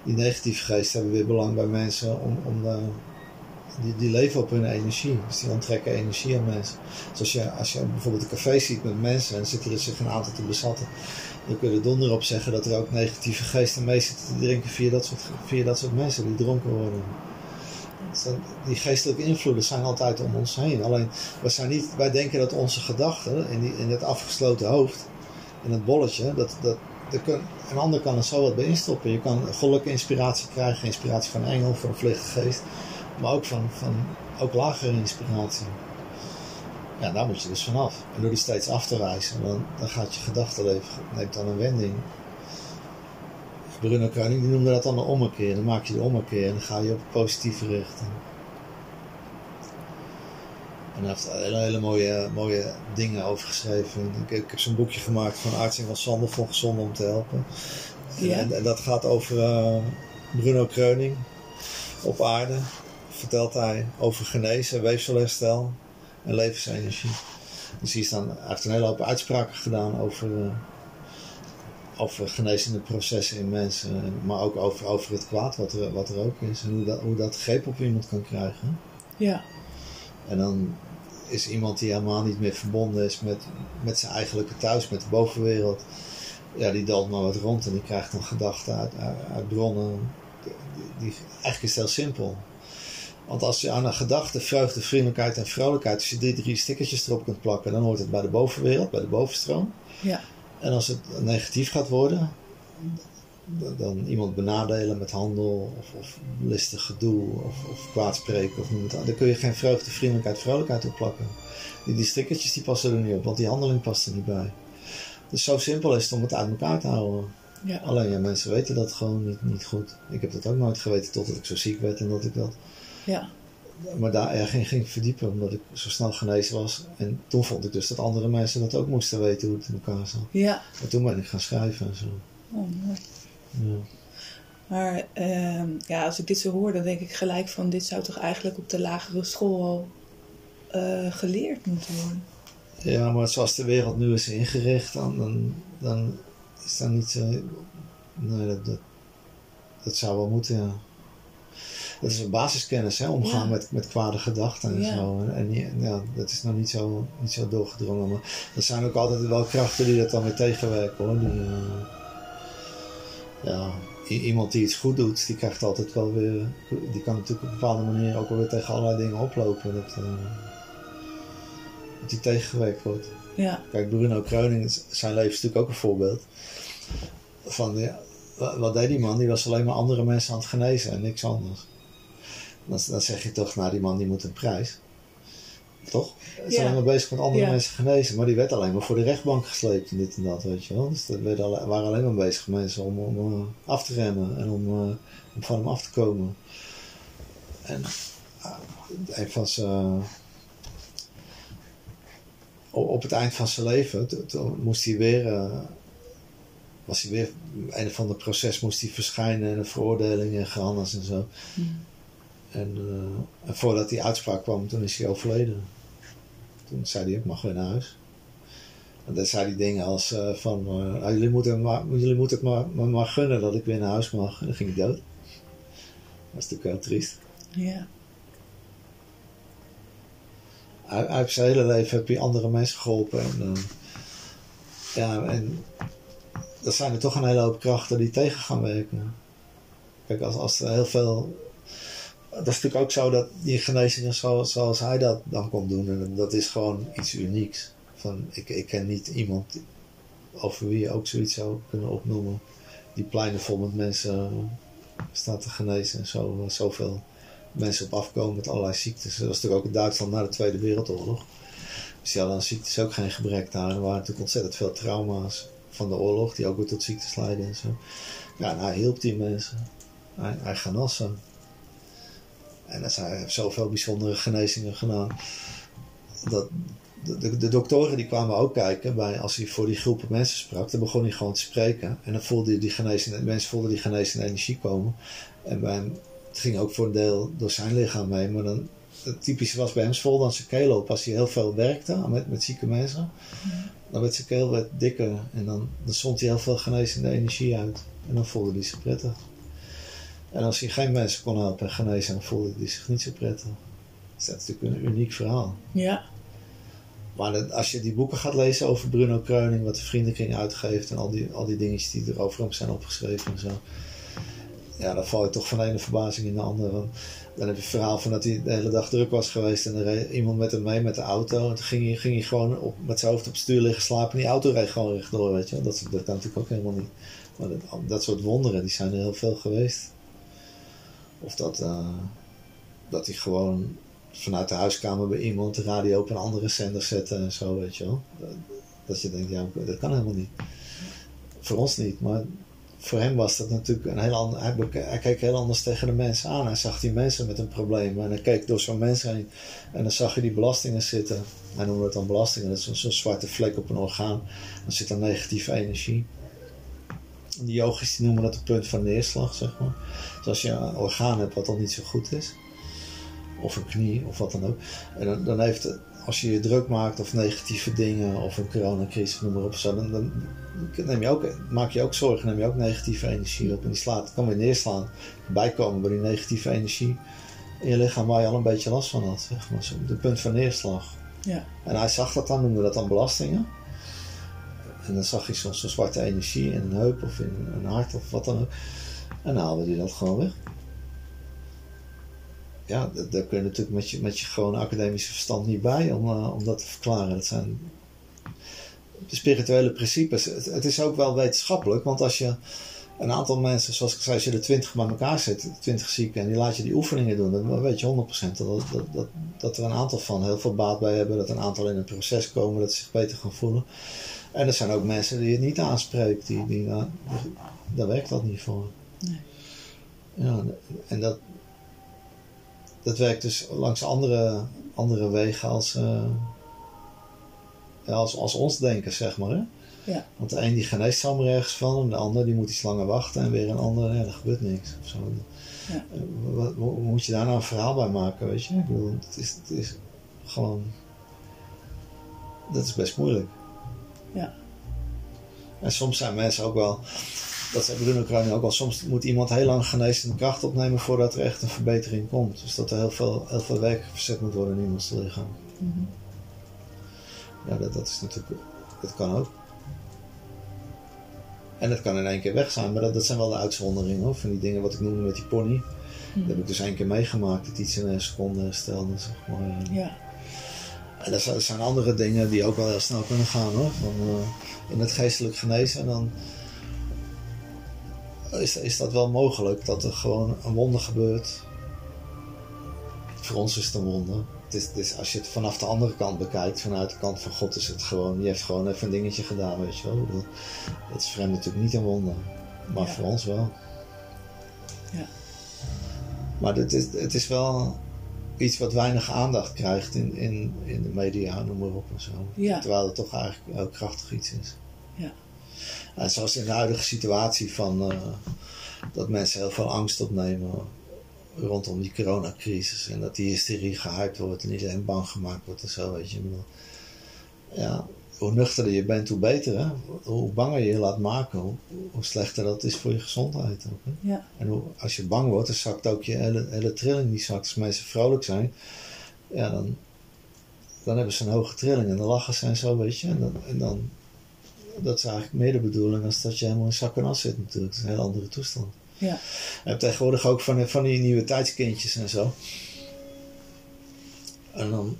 Die negatieve geesten hebben weer belang bij mensen om, om eh, die, die leven op hun energie. Dus die onttrekken energie aan mensen. Dus als je, als je bijvoorbeeld een café ziet met mensen en zitten er zich een aantal te bezatten, dan kun je er donder op zeggen dat er ook negatieve geesten mee zitten te drinken via dat soort, via dat soort mensen die dronken worden. Dus die geestelijke invloeden zijn altijd om ons heen. Alleen, wij, zijn niet, wij denken dat onze gedachten in, die, in het afgesloten hoofd, in het bolletje, dat, dat, kun, een ander kan er zo wat bij instoppen. Je kan goddelijke inspiratie krijgen, inspiratie van een engel, van een geest, maar ook van, van ook lagere inspiratie. Ja, daar moet je dus vanaf. En door die steeds af te wijzen, dan, dan gaat je gedachtenleven, neemt dan een wending. Bruno Kruining die noemde dat dan een ommekeer. Dan maak je de ommekeer en dan ga je op het positieve richten. En hij heeft hele, hele mooie, mooie dingen over geschreven. Ik, ik heb zo'n boekje gemaakt van Aartsing van Sander voor Gezond om te helpen. En, Ja. en, en dat gaat over eh, Bruno Kreuning op aarde. Vertelt hij over genezen, weefselherstel en levensenergie. Dus hier staan, hij heeft een hele hoop uitspraken gedaan over, eh, over genezende processen in mensen. en- Maar ook over, over het kwaad wat er, wat er ook is. En hoe dat, hoe dat greep op iemand kan krijgen. Ja. En dan is iemand die helemaal niet meer verbonden is met, met zijn eigenlijke thuis, met de bovenwereld. Ja, die dalt maar wat rond en die krijgt een gedachte uit, uit, bronnen. Die, die, eigenlijk is het heel simpel. Want als je aan een gedachte, vreugde, vriendelijkheid en vrolijkheid, als je die drie stickertjes erop kunt plakken, dan hoort het bij de bovenwereld, bij de bovenstroom. Ja. En als het negatief gaat worden, dan iemand benadelen met handel of, of listig gedoe of, of kwaadspreken of noem het aan. Dan kun je geen vreugde, vriendelijkheid, vrolijkheid op plakken. Die, die stickertjes die passen er niet op, want die handeling past er niet bij. Dus zo simpel is het om het uit elkaar te houden. Ja. Alleen ja, mensen weten dat gewoon niet, niet goed. Ik heb dat ook nooit geweten totdat ik zo ziek werd en dat ik dat... Ja. Maar daar erg ging verdiepen, omdat ik zo snel genezen was. En toen vond ik dus dat andere mensen dat ook moesten weten hoe het in elkaar zat. Ja. En toen ben ik gaan schrijven en zo. Oh, mooi. Ja. Maar ehm, ja, als ik dit zo hoor, dan denk ik gelijk van dit zou toch eigenlijk op de lagere school al eh, geleerd moeten worden. Ja, maar zoals de wereld nu is ingericht, dan, dan, dan is dat niet zo. Nee, dat, dat, dat zou wel moeten, ja. Dat is een basiskennis, hè, omgaan Ja. met, met kwade gedachten en Ja. zo. En, ja, dat is nog niet zo, niet zo doorgedrongen. Maar er zijn ook altijd wel krachten die dat dan weer tegenwerken, hoor. Die, eh, ja, iemand die iets goed doet, die krijgt altijd wel weer... Die kan natuurlijk op een bepaalde manier ook wel weer tegen allerlei dingen oplopen. Dat, eh, dat die tegengewerkt wordt. Ja. Kijk, Bruno Kreuning, zijn leven is natuurlijk ook een voorbeeld. Van, ja, wa- wat deed die man? Die was alleen maar andere mensen aan het genezen en niks anders. Dan, dan zeg je toch, nou die man die moet een prijs. Toch? Ja. alleen maar bezig met andere mensen genezen. Maar die werd alleen maar voor de rechtbank gesleept en dit en dat, weet je wel. Dus er alle- waren alleen maar bezig mensen om, om eh, af te remmen en om, eh, om van hem af te komen. En ah, een van zijn op het eind van zijn leven, toen moest hij weer, eh, was hij weer, een of ander proces moest hij verschijnen en een veroordeling en gehannes en zo. En, eh, en voordat die uitspraak kwam, toen is hij overleden. Toen zei hij, ik mag weer naar huis. En dan zei hij dingen als eh, van, nou, jullie, moeten maar, jullie moeten het maar, maar, maar gunnen dat ik weer naar huis mag. En dan ging hij dood. Dat is natuurlijk heel triest. Ja. Uit, uit zijn hele leven heb je andere mensen geholpen. En, ja, en dat zijn er toch een hele hoop krachten die tegen gaan werken. Kijk, als, als er heel veel. Dat is natuurlijk ook zo dat die genezingen zoals, hij dat dan kon doen. En dat is gewoon iets unieks. Van, ik, ik ken niet iemand over wie je ook zoiets zou kunnen opnoemen. Die pleinen vol met mensen staat te genezen en zo, zoveel mensen op afkomen met allerlei ziektes. Dat was natuurlijk ook in Duitsland na de Tweede Wereldoorlog. Dus die hadden aan ziektes ook geen gebrek daar. Er waren natuurlijk ontzettend veel trauma's van de oorlog, die ook weer tot ziektes leiden en zo. Ja, en hij hielp die mensen. Hij, hij genas. En dat hij heeft zoveel bijzondere genezingen gedaan. Dat de, de, de doktoren die kwamen ook kijken bij, als hij voor die groepen mensen sprak. Dan begon hij gewoon te spreken. En dan voelde hij die genezende, mensen voelden die genezende energie komen. En bij hem, het ging ook voor een deel door zijn lichaam mee. Maar dan, het typische was bij hem, vol dan zijn keel op. Als hij heel veel werkte met, met zieke mensen. Dan werd zijn keel werd dikker. En dan, dan zond hij heel veel genezende energie uit. En dan voelde hij zich prettig. En als hij geen mensen kon helpen en genezen, dan voelde hij zich niet zo prettig. Dus dat is natuurlijk een uniek verhaal. Ja. Maar dat- als je die boeken gaat lezen over Bruno Kreuning, wat de vriendenkring uitgeeft en al die, al die dingetjes die er over hem zijn opgeschreven en zo. Ja, dan val je toch van de ene verbazing in de andere. Want dan heb je het verhaal van dat hij de hele dag druk was geweest en er reed iemand met hem mee met de auto. En toen ging hij, ging hij gewoon op, met zijn hoofd op het stuur liggen slapen en die auto reed gewoon rechtdoor, weet je. wel. Dat, dat kan natuurlijk ook helemaal niet. Maar dat, dat soort wonderen, die zijn er heel veel geweest. Of dat, eh, dat hij gewoon vanuit de huiskamer bij iemand de radio op een andere zender zetten en zo, weet je wel. Dat, je denkt, ja, dat kan helemaal niet. Voor ons niet, maar voor hem was dat natuurlijk een heel ander. Hij, keek heel anders tegen de mensen aan. Hij zag die mensen met een probleem en hij keek door zo'n mens heen en dan zag je die belastingen zitten. Hij noemde het dan belastingen, dat is zo'n zwarte vlek op een orgaan. Dan zit er negatieve energie. Die yogis die noemen dat het punt van neerslag, zeg maar. Dus als je een orgaan hebt wat al niet zo goed is, of een knie of wat dan ook. En dan, dan heeft het, als je je druk maakt of negatieve dingen of een coronacrisis, noem maar op, zo, dan, dan neem je ook, maak je ook zorgen, neem je ook negatieve energie op. En die slaat, kan weer neerslaan, bijkomen bij die negatieve energie in je lichaam waar je al een beetje last van had. Zeg maar. Zo, de punt van neerslag. Ja. En hij zag dat dan, noemde dat dan belastingen. En dan zag hij soms zo'n zwarte energie in een heup of in een hart of wat dan ook. En dan haalde hij dat gewoon weg. Ja, daar kun je natuurlijk met je, met je gewone academische verstand niet bij om, eh, om dat te verklaren. Dat zijn spirituele principes. Het, het is ook wel wetenschappelijk, want als je een aantal mensen, zoals ik zei, als je er twintig bij elkaar zet, twintig zieken, en die laat je die oefeningen doen, dan weet je 100% dat, dat, dat, dat er een aantal van heel veel baat bij hebben, dat een aantal in een proces komen, dat ze zich beter gaan voelen. En er zijn ook mensen die het niet aanspreekt, die, die, nou, daar werkt dat niet voor. Nee. Ja, en dat, dat werkt dus langs andere, andere wegen als, eh, ja, als, als ons denken, zeg maar. Hè? Ja. Want de een die geneest zomaar ergens van, en de ander die moet iets langer wachten, en weer een ander, ja, er gebeurt niks. Of zo. Ja. Eh, Wat, hoe moet je daar nou een verhaal bij maken, weet je? Ik bedoel, het is, het is gewoon... Dat is best moeilijk. En soms zijn mensen ook wel... Dat zei Bruno ook al. Soms moet iemand heel lang genezende kracht opnemen voordat er echt een verbetering komt. Dus dat er heel veel, heel veel werk verzet moet worden in iemands lichaam. Mhm. Ja, dat, dat is natuurlijk... Dat kan ook. En dat kan in één keer weg zijn. Maar dat, dat zijn wel de uitzonderingen hoor. Van die dingen wat ik noemde met die pony. Dat heb ik dus één keer meegemaakt. Dat iets in een seconde herstelde. Zeg maar. Ja. En dat zijn, andere dingen die ook wel heel snel kunnen gaan hoor. Van, eh, in het geestelijk genezen. En dan is, is dat wel mogelijk dat er gewoon een wonder gebeurt. Voor ons is het een wonder. Het is, het is, als je het vanaf de andere kant bekijkt, vanuit de kant van God, is het gewoon, die heeft gewoon even een dingetje gedaan, weet je wel. Dat is voor hem natuurlijk niet een wonder, maar Ja. voor ons wel. Ja. Maar het is, het is wel iets wat weinig aandacht krijgt in, in, in de media, noem maar op en zo. Ja. Terwijl het toch eigenlijk ook krachtig iets is. Ja. En zoals in de huidige situatie van eh, dat mensen heel veel angst opnemen rondom die coronacrisis. En dat die hysterie gehyped wordt en iedereen bang gemaakt wordt en zo, weet je. Ja, hoe nuchterder je bent, hoe beter. Hè? Hoe banger je je laat maken, hoe, hoe slechter dat is voor je gezondheid ook. Hè? Ja. En hoe, als je bang wordt, dan zakt ook je hele, hele trilling die zakt. Als mensen vrolijk zijn, ja, dan, dan hebben ze een hoge trilling en dan lachen ze en zo, weet je. En dan, en dan dat is eigenlijk meer de bedoeling als dat je helemaal in zak en as zit natuurlijk. Dat is een heel andere toestand. Ja. Je hebt tegenwoordig ook van, van die nieuwe tijdskindjes en zo. En dan,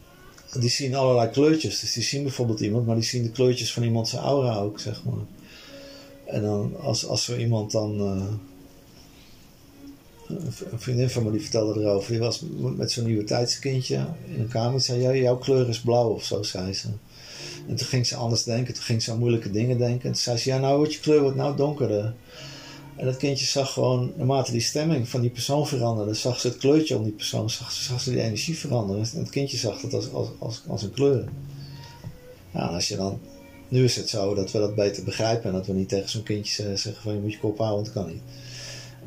die zien allerlei kleurtjes. Dus die zien bijvoorbeeld iemand, maar die zien de kleurtjes van iemand zijn aura ook, zeg maar. En dan, als, als er iemand dan... eh, een vriendin van me die vertelde erover. Die was met zo'n nieuwe tijdskindje in een kamer. Zei, ja, jouw kleur is blauw of zo, zei ze. En toen ging ze anders denken. Toen ging ze aan moeilijke dingen denken. En toen zei ze, ja, nou wordt je kleur wordt nou donkerder. En dat kindje zag gewoon, naarmate die stemming van die persoon veranderde, zag ze het kleurtje om die persoon, zag, ze- die energie veranderen. En het kindje zag dat als, als, als, als een kleur. Ja, als je dan, nu is het zo dat we dat beter begrijpen en dat we niet tegen zo'n kindje zeggen van je moet je kop houden, want dat kan niet.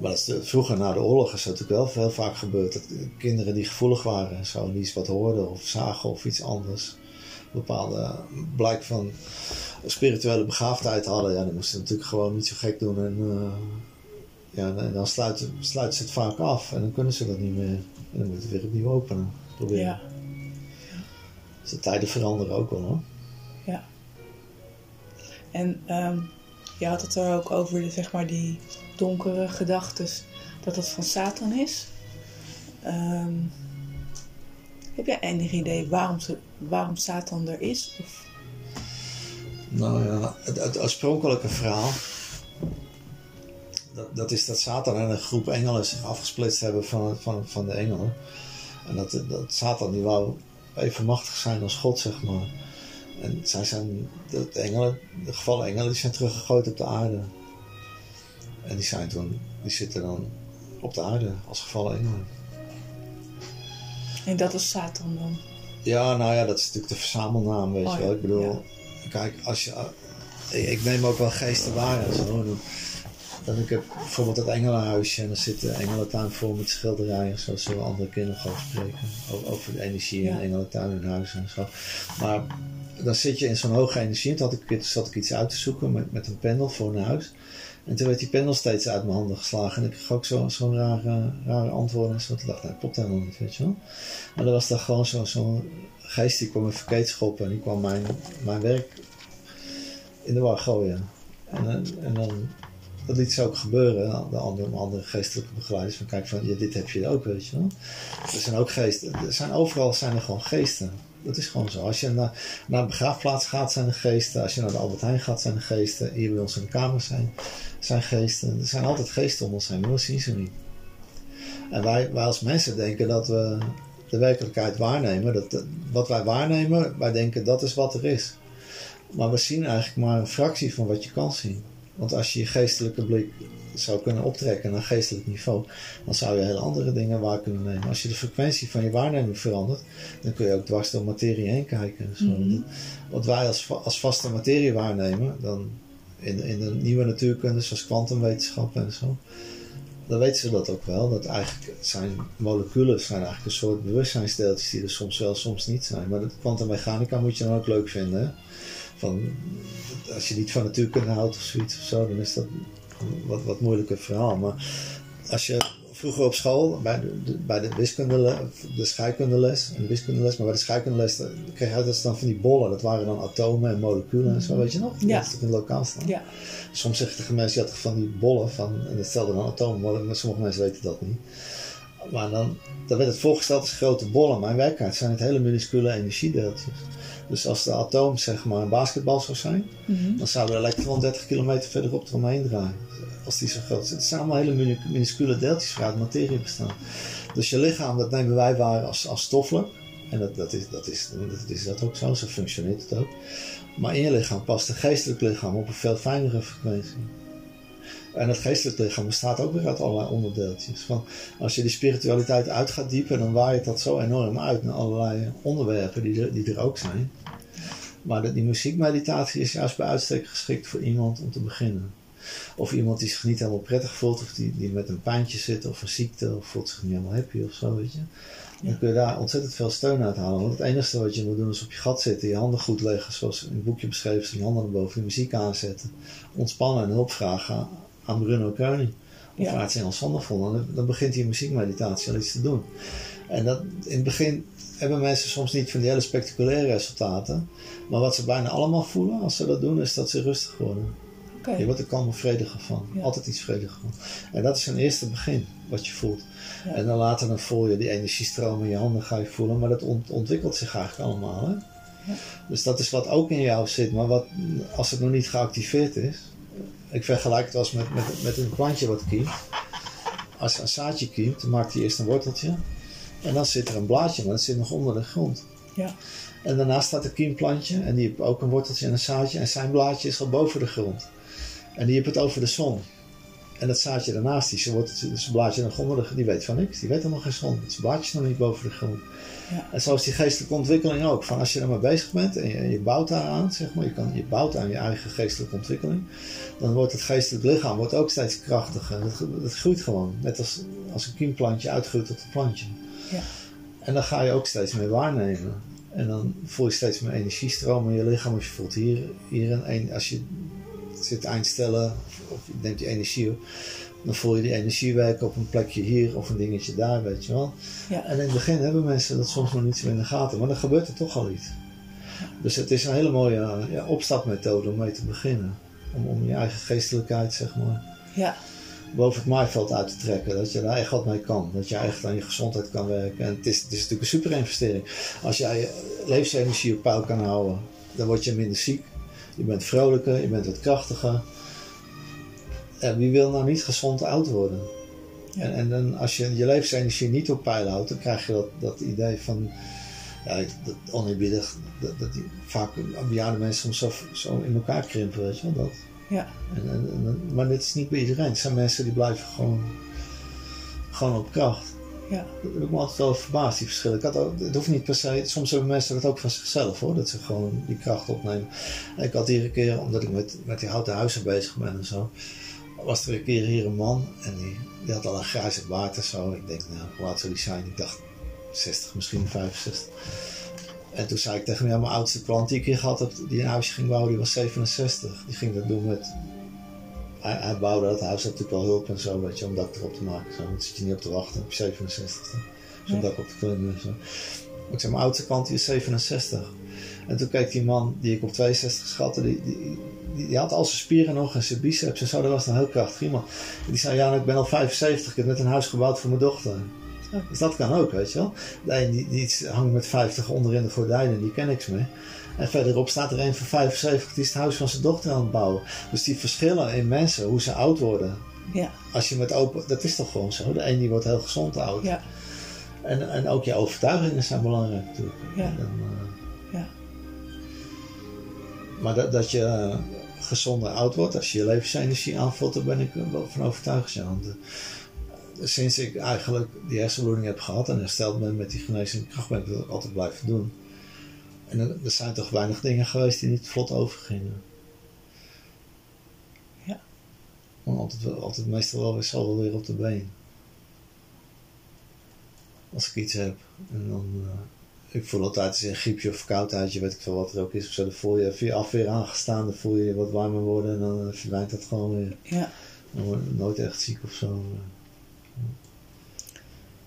Maar dat is vroeger na de oorlog is dat natuurlijk wel heel vaak gebeurd. Dat kinderen die gevoelig waren en zo, iets wat hoorden of zagen of iets anders. Bepaalde blijk van spirituele begaafdheid hadden. Ja, die moesten natuurlijk gewoon niet zo gek doen. En, eh, ja, en dan sluiten, sluiten ze het vaak af en dan kunnen ze dat niet meer. En dan moet het weer opnieuw openen. Proberen. Ja. Dus de tijden veranderen ook wel hoor. Ja. En ehm, je had het er ook over, de, zeg maar, die donkere gedachten, dat dat van Satan is. Ehm, heb jij enig idee waarom, ze, waarom Satan er is? Of, Nou ja, het, oorspronkelijke verhaal. Dat, dat is dat Satan en een groep engelen zich afgesplitst hebben van, van, van de engelen. En dat, dat Satan die wou even machtig zijn als God, zeg maar. En zij zijn, de engelen, de gevallen engelen, die zijn teruggegooid op de aarde. En die zijn toen, die zitten dan op de aarde als gevallen engelen. En dat is Satan dan? Ja, nou ja, dat is natuurlijk de verzamelnaam, weet Oh je ja, wel. Ik bedoel, ja. kijk, als je... ik, ik neem ook wel geesten waar en zo. Dan, ik heb bijvoorbeeld het engelenhuisje en dan zit de engelentuin vol met schilderijen. Zo zullen andere kinderen gaan spreken. Over, de energie in Ja. de engelentuin en huizen en zo. Maar dan zit je in zo'n hoge energie. Toen, had ik, zat ik iets uit te zoeken met, met een pendel voor een huis. En toen werd die pendel steeds uit mijn handen geslagen. En ik kreeg ook zo- zo'n rare, rare antwoorden en zo. Toen dacht ik, nee, dat klopt helemaal niet, weet je wel. Maar er was daar gewoon zo'n zo geest die kwam me verkeerd schoppen en die kwam mijn, mijn werk in de war gooien. En, eh, en dan, dat liet ze ook gebeuren. De andere, andere geestelijke begeleiders van kijk van, ja, dit heb je ook, weet je wel. Er zijn ook geesten, er zijn overal zijn er gewoon geesten. Dat is gewoon zo. Als je naar, naar een begraafplaats gaat, zijn er geesten. Als je naar de Albert Heijn gaat, zijn er geesten. Hier bij ons in de kamer zijn, zijn geesten. Er zijn altijd geesten om ons heen, maar we zien ze niet. En wij, wij als mensen denken dat we de werkelijkheid waarnemen. Dat, wat wij waarnemen, wij denken dat is wat er is. Maar we zien eigenlijk maar een fractie van wat je kan zien. Want als je je geestelijke blik zou kunnen optrekken naar geestelijk niveau, dan zou je hele andere dingen waar kunnen nemen. Als je de frequentie van je waarneming verandert, dan kun je ook dwars door materie heen kijken. Mhm. Wat wij als, als vaste materie waarnemen, dan in, in de nieuwe natuurkunde, zoals kwantumwetenschappen en zo, dan weten ze dat ook wel. Dat eigenlijk zijn moleculen zijn eigenlijk een soort bewustzijnsdeeltjes die er soms wel, soms niet zijn. Maar de kwantummechanica moet je dan ook leuk vinden. Van, als je niet van natuurkunde houdt of zoiets of zo, dan is dat een wat, wat moeilijker verhaal. Maar als je vroeger op school, bij de, bij de wiskunde, de scheikundeles, en de wiskundeles, maar bij de scheikundeles dan kreeg je altijd dan van die bollen. Dat waren dan atomen en moleculen en zo, weet je nog? Ja. Dat is toch in lokaal staan? Ja. Soms zeggen mensen, je had van die bollen van, en dat stelde dan atomen, maar sommige mensen weten dat niet. Maar dan, dan werd het voorgesteld als grote bollen, maar in werkelijkheid zijn het hele minuscule energiedeeltjes. Dus als de atoom zeg maar een basketbal zou zijn, Mhm. dan zou de elektron 30 kilometer verderop eromheen draaien. Als die zo groot is. Het zijn allemaal hele minu- minuscule deeltjes die uit materie bestaan. Dus je lichaam, dat nemen wij waar als, als stoffelijk. En dat, dat, is, dat, is, dat is dat ook zo, zo functioneert het ook. Maar in je lichaam past een geestelijk lichaam op een veel fijnere frequentie. En het geestelijk lichaam bestaat ook weer uit allerlei onderdeeltjes. Van, als je die spiritualiteit uit gaat diepen, dan waait dat zo enorm uit naar allerlei onderwerpen die er, die er ook zijn. Maar die muziekmeditatie is juist bij uitstek geschikt voor iemand om te beginnen. Of iemand die zich niet helemaal prettig voelt, of die, die met een pijntje zit, of een ziekte, of voelt zich niet helemaal happy of zo, weet je. Dan kun je daar ontzettend veel steun uit halen. Want het enige wat je moet doen is op je gat zitten, je handen goed leggen, zoals in het boekje beschreven je handen naar boven, de muziek aanzetten, ontspannen en hulp vragen aan Bruno Koning. Of Ja. Aarts Engels Zondervol. Dan, dan begint die muziekmeditatie al iets te doen. En dat, in het begin hebben mensen soms niet van die hele spectaculaire resultaten. Maar wat ze bijna allemaal voelen als ze dat doen, is dat ze rustig worden. Je wordt er kalm en vrediger van. Ja. Altijd iets vrediger van. En dat is een eerste begin, wat je voelt. Ja. En dan later dan voel je die energiestroom in je handen ga je voelen. Maar dat ont- ontwikkelt zich eigenlijk allemaal. Hè? Dus dat is wat ook in jou zit. Maar wat, als het nog niet geactiveerd is. Ik vergelijk het als met, met, met een plantje wat kiemt. Als een zaadje kiemt, dan maakt hij eerst een worteltje. En dan zit er een blaadje, maar dat zit nog onder de grond. Ja. En daarnaast staat een kiemplantje en die heeft ook een worteltje en een zaadje. En zijn blaadje is al boven de grond. En die heeft het over de zon. En dat zaadje daarnaast, die zijn, worteltje, zijn blaadje nog die weet van niks. Die weet helemaal geen zon. Het blaadje is nog niet boven de grond. Ja. En zo is die geestelijke ontwikkeling ook. Van als je er maar bezig bent en je, je bouwt daaraan, zeg maar. Je, kan, je bouwt aan je eigen geestelijke ontwikkeling. Dan wordt het geestelijk lichaam wordt ook steeds krachtiger. Het, het groeit gewoon. Net als, als een kiemplantje uitgroeit tot een plantje. Ja. En dan ga je ook steeds meer waarnemen. En dan voel je steeds meer energiestroom in je lichaam. Of je voelt hier, hier een als je zit eindstellen of je neemt die energie op, dan voel je die energie werken op een plekje hier of een dingetje daar, weet je wel. Ja. En in het begin hebben mensen dat soms nog niet zo in de gaten, maar dan gebeurt er toch al iets. Dus het is een hele mooie ja, opstapmethode om mee te beginnen. Om, om je eigen geestelijkheid, zeg maar, Ja. boven het maaiveld uit te trekken. Dat je daar echt wat mee kan. Dat je echt aan je gezondheid kan werken. En het is, het is natuurlijk een super investering. Als jij je levensenergie op peil kan houden, dan word je minder ziek. Je bent vrolijker, je bent wat krachtiger. En wie wil nou niet gezond oud worden? En, en dan, als je je levensenergie niet op peil houdt, dan krijg je dat, dat idee van ja, dat oneerbiedig, dat, dat die, vaak bejaarde mensen soms zo, zo in elkaar krimpen, weet je wel dat. Ja. En, en, en- maar dit is niet bij iedereen. Het zijn mensen die blijven gewoon, gewoon op kracht. Ja. Ik me altijd wel verbaasd, die verschillen. Ik had het hoeft niet per se, soms hebben mensen dat ook van zichzelf hoor, dat ze gewoon die kracht opnemen. En ik had een keer, omdat ik met, met die houten huizen bezig ben en zo, was er een keer hier een man en die, die had al een grijze baard en zo. Ik denk, nou, hoe oud zou die zijn? Ik dacht 60, misschien 65. En toen zei ik tegen hem, ja, mijn oudste klant die ik hier gehad heb, die een huisje ging bouwen, die was 67. Die ging dat doen met hij, hij bouwde dat huis, natuurlijk wel hulp en zo, weet je, om dak erop te maken. Zo. Dan zit je niet op te wachten op je 67 Zo'n Nee. dak op te klimmen en zo. Ik zeg, mijn oudste klant die is 67. En toen keek die man die ik op 62 schatte, die, die, die, had al zijn spieren nog en zijn biceps en zo. Dat was een heel krachtig iemand. Die zei, ja, ik ben al 75, ik heb net een huis gebouwd voor mijn dochter. Dus dat kan ook, weet je wel. De een die, die hangt met 50 onderin de gordijnen, die ken ik mee. En verderop staat er een van 75, die is het huis van zijn dochter aan het bouwen. Dus die verschillen in mensen, hoe ze oud worden. Ja. Als je met open, dat is toch gewoon zo. De een die wordt heel gezond oud. Ja. En, en ook je overtuigingen zijn belangrijk natuurlijk. Ja. En, uh, ja. Maar dat, dat je uh, gezonder oud wordt, als je je levensenergie aanvult, daar ben ik wel van overtuigd. Ja. Want, uh, sinds ik eigenlijk die hersenbloeding heb gehad en hersteld ben met die genezende kracht, ben ik dat altijd blijven doen. En er zijn toch weinig dingen geweest die niet vlot overgingen. Ja. Maar altijd, altijd meestal wel weer zo weer op de been. Als ik iets heb. En dan, uh, ik voel altijd een griepje of verkoudheidje, weet ik veel wat er ook is. Of zo, dan voel je via afweer aangestaan, dan voel je je wat warmer worden en dan verdwijnt dat gewoon weer. Ja. Dan word je nooit echt ziek of zo.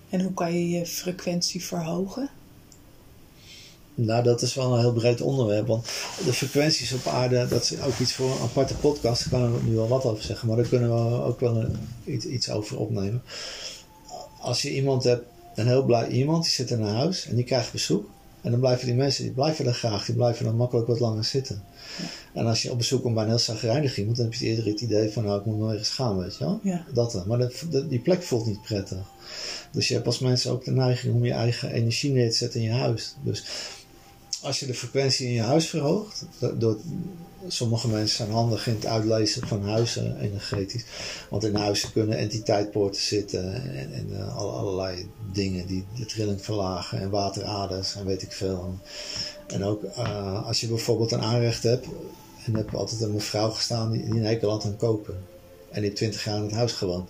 En hoe kan je je frequentie verhogen? Nou, dat is wel een heel breed onderwerp. Want de frequenties op aarde, dat is ook iets voor een aparte podcast. Daar kan ik nu wel wat over zeggen. Maar daar kunnen we ook wel een, iets, iets over opnemen. Als je iemand hebt, een heel blij iemand, die zit in een huis en die krijgt bezoek. En dan blijven die mensen, die blijven er graag. Die blijven dan makkelijk wat langer zitten. Ja. En als je op bezoek komt bij een heel zagrijnig iemand, dan heb je eerder het idee van, nou, ik moet nog ergens gaan, weet je wel. Ja. Dat dan. Maar dat, die plek voelt niet prettig. Dus je hebt als mensen ook de neiging om je eigen energie neer te zetten in je huis. Dus als je de frequentie in je huis verhoogt, door, sommige mensen zijn handig in het uitlezen van huizen energetisch. Want in huizen kunnen entiteitpoorten zitten en, en uh, allerlei dingen die de trilling verlagen en wateraders en weet ik veel. En ook uh, als je bijvoorbeeld een aanrecht hebt en heb altijd een mevrouw gestaan die, die een hekel had aan koken. En die heeft twintig jaar in het huis gewoond.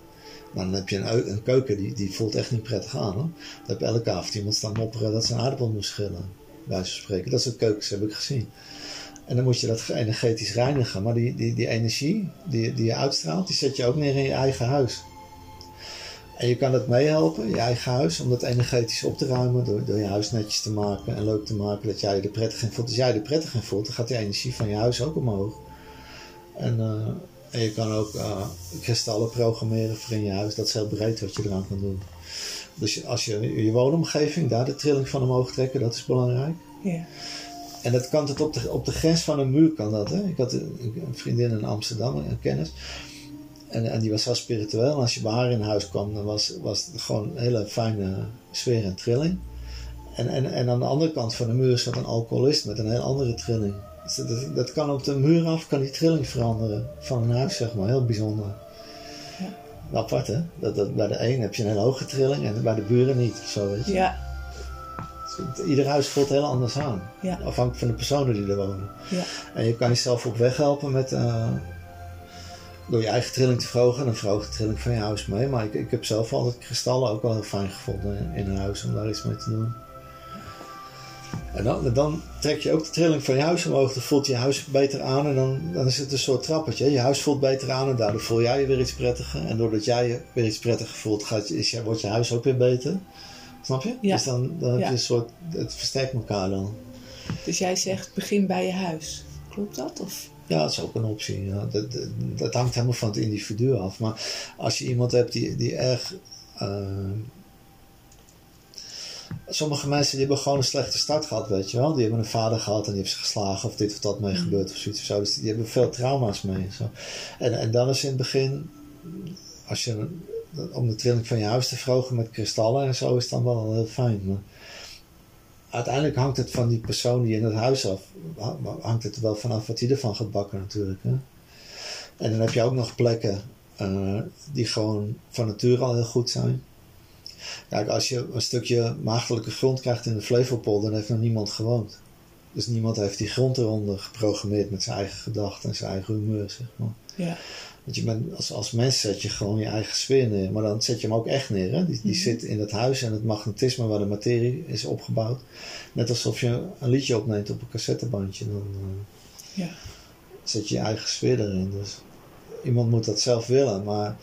Maar dan heb je een, een keuken die, die voelt echt niet prettig aan. Dan heb je elke avond iemand staan mopperen dat ze een aardappel moest schillen wijze van spreken. Dat soort keukens heb ik gezien. En dan moet je dat energetisch reinigen. Maar die, die, die energie die, die je uitstraalt, die zet je ook neer in je eigen huis. En je kan het meehelpen, je eigen huis, om dat energetisch op te ruimen. Door, door je huis netjes te maken en leuk te maken. Dat jij je er prettig in voelt. Als jij je er prettig in voelt, dan gaat die energie van je huis ook omhoog. En, en je kan ook uh, kristallen programmeren voor in je huis. Dat is heel breed wat je eraan kan doen. Dus als je je woonomgeving, daar de trilling van omhoog trekken, dat is belangrijk. Ja. En dat kan tot op de, op de grens van een muur kan dat. Hè? Ik had een, een vriendin in Amsterdam, een kennis. En, en die was heel spiritueel. En als je bij haar in huis kwam, dan was, was het gewoon een hele fijne sfeer en trilling. En, en, en aan de andere kant van de muur zat een alcoholist met een heel andere trilling. Dus dat, dat kan op de muur af, kan die trilling veranderen van een huis, zeg maar. Heel bijzonder. Apart hè? Dat, dat, bij de een heb je een hoge trilling en bij de buren niet. Zo, weet je? Ja. Ieder huis voelt heel anders aan. Ja. Afhankelijk van de personen die er wonen. Ja. En je kan jezelf op weg helpen met, uh, door je eigen trilling te verhogen. En dan verhoogt de trilling van je huis mee. Maar ik, ik heb zelf altijd kristallen ook wel heel fijn gevonden in, in een huis om daar iets mee te doen. En dan, dan, trek je ook de trilling van je huis omhoog. Dan voelt je huis beter aan en dan, dan is het een soort trappetje. Je huis voelt beter aan en daardoor voel jij je weer iets prettiger. En doordat jij je weer iets prettiger voelt, gaat, is, wordt je huis ook weer beter. Snap je? Ja. Dus dan, dan heb Ja. je een soort, het versterkt elkaar dan. Dus jij zegt begin bij je huis. Klopt dat? Of? Ja, dat is ook een optie. Ja. Dat, dat, dat hangt helemaal van het individu af. Maar als je iemand hebt die, die erg. eh, sommige mensen die hebben gewoon een slechte start gehad, weet je wel. Die hebben een vader gehad en die heeft ze geslagen of dit of dat mee gebeurd of zoiets of zo. Dus die hebben veel trauma's mee. en Zo. En, en dan is in het begin, als je, om de trilling van je huis te verhogen met kristallen en zo, is dan wel heel fijn. Maar uiteindelijk hangt het van die persoon die in het huis af, hangt het er wel vanaf wat hij ervan gaat bakken natuurlijk. Hè? En dan heb je ook nog plekken eh, die gewoon van nature al heel goed zijn. Kijk, als je een stukje maagdelijke grond krijgt in de Flevopolder, dan heeft nog niemand gewoond. Dus niemand heeft die grond eronder geprogrammeerd met zijn eigen gedachten en zijn eigen humeur, zeg maar. Ja. Want je bent, als, als mens zet je gewoon je eigen sfeer neer. Maar dan zet je hem ook echt neer. Hè? Die, die zit in het huis en het magnetisme waar de materie is opgebouwd. Net alsof je een liedje opneemt op een cassettebandje. Dan eh, Ja. zet je je eigen sfeer erin. Dus iemand moet dat zelf willen. Maar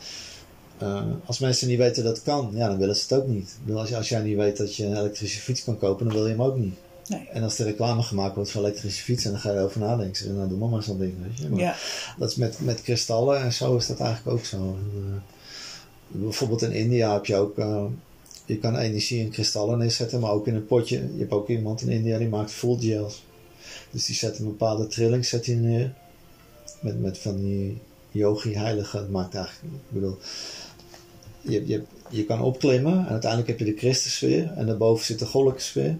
eh, als mensen niet weten dat het kan, ja, dan willen ze het ook niet. Als, als jij niet weet dat je een elektrische fiets kan kopen, dan wil je hem ook niet. Nee. En als er reclame gemaakt wordt voor elektrische fietsen, dan ga je erover nadenken. Zeg, nou, doe maar zo'n ding, weet je. Maar Ja. dat is met, met kristallen en zo is dat eigenlijk ook zo. En, eh, bijvoorbeeld in India heb je ook, eh, je kan energie in kristallen neerzetten, maar ook in een potje. Je hebt ook iemand in India die maakt full gels. Dus die zet een bepaalde trilling zet hij neer. Met, met van die yogi heilige. Het maakt eigenlijk, ik bedoel, je, je, je kan opklimmen en uiteindelijk heb je de Christussfeer en daarboven zit de goddelijke sfeer.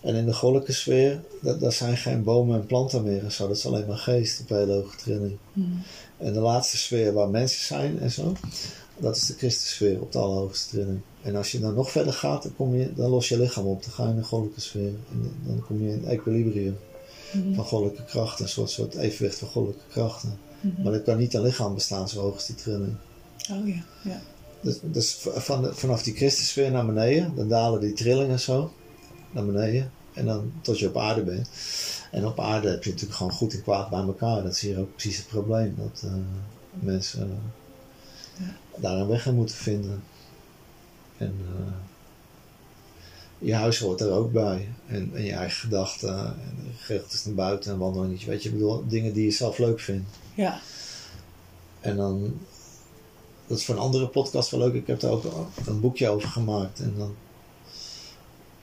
En in de goddelijke sfeer, daar, zijn geen bomen en planten meer en zo. Dat is alleen maar geest op hele hoge trilling. Hmm. En de laatste sfeer waar mensen zijn en zo, dat is de Christussfeer op de allerhoogste trilling. En als je dan nog verder gaat, dan, kom je, dan los je lichaam op. Dan ga je in de goddelijke sfeer. En dan kom je in equilibrium Mhm. van goddelijke krachten. Een soort, soort evenwicht van goddelijke krachten. Mhm. Maar er kan niet een lichaam bestaan zo hoog is die trilling. Oh ja, ja. Dus, dus van de, vanaf die Christussfeer naar beneden, dan dalen die trillingen zo naar beneden. En dan tot je op aarde bent. En op aarde heb je natuurlijk gewoon goed en kwaad bij elkaar. Dat is hier ook precies het probleem. Dat eh, mensen daar een weg in moeten vinden. En eh, je huis hoort er ook bij. En, en je eigen gedachten. En geregeld naar buiten en wandelingetje. Weet je, ik bedoel, dingen die je zelf leuk vindt. Ja, En dan, dat is voor een andere podcast wel leuk. Ik heb daar ook een boekje over gemaakt. En dan,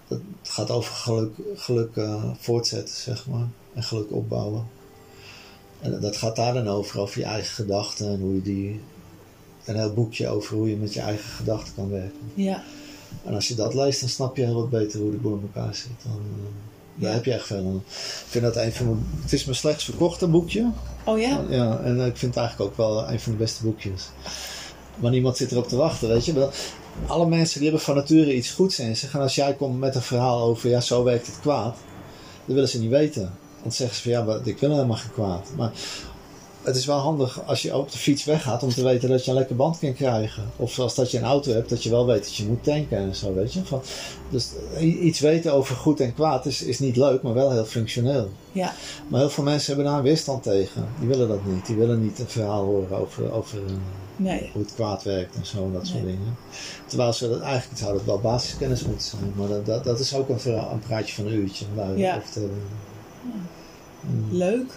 dat gaat over geluk, geluk eh, voortzetten, zeg maar. En geluk opbouwen. En dat gaat daar dan over, over je eigen gedachten en hoe je die. Een heel boekje over hoe je met je eigen gedachten kan werken. ja. En als je dat leest, dan snap je heel wat beter hoe de boel in elkaar zit. Dan, eh, daar Ja. heb je echt veel aan. Ik vind dat een van mijn. Het is mijn slechtst verkochte boekje. Oh ja? Ja, en ik vind het eigenlijk ook wel een van de beste boekjes. Maar niemand zit erop te wachten, weet je. Alle mensen die hebben van nature iets goeds in zich. En als jij komt met een verhaal over, ja, zo werkt het kwaad. Dan willen ze niet weten. Dan zeggen ze van, ja, maar ik wil helemaal geen kwaad. Maar het is wel handig als je op de fiets weggaat om te weten dat je een lekker band kan krijgen. Of zoals dat je een auto hebt, dat je wel weet dat je moet tanken en zo, weet je. Van, dus i- iets weten over goed en kwaad is, is niet leuk, maar wel heel functioneel. Ja, Maar heel veel mensen hebben daar een weerstand tegen. Die willen dat niet. Die willen niet een verhaal horen over, over eh, nee. hoe het kwaad werkt en zo en dat soort dingen. Terwijl ze dat eigenlijk zou dat wel basiskennis moeten zijn. Maar dat, dat, dat is ook een, verhaal, een praatje van een uurtje. Ja. Leuk.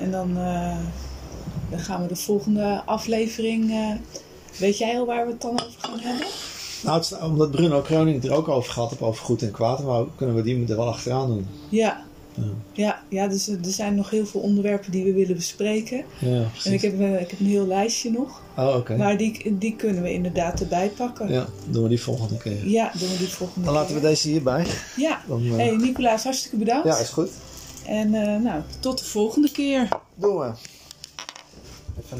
En dan, eh, dan gaan we de volgende aflevering. eh, weet jij al waar we het dan over gaan hebben? Nou, het omdat Bruno Kroning het er ook over gehad heeft, over goed en kwaad, maar kunnen we die er wel achteraan doen. Ja, Ja, ja, ja dus er er zijn nog heel veel onderwerpen die we willen bespreken. ja En ik heb, eh, ik heb een heel lijstje nog. Oh, oké. Maar die, die kunnen we inderdaad erbij pakken. Ja, doen we die volgende keer. Ja, doen we die volgende Dan laten we keer. deze hierbij. Ja. Dan, eh, Hey Nicolaas, hartstikke bedankt. ja, is goed. En eh, nou, tot de volgende keer. Doen we. Even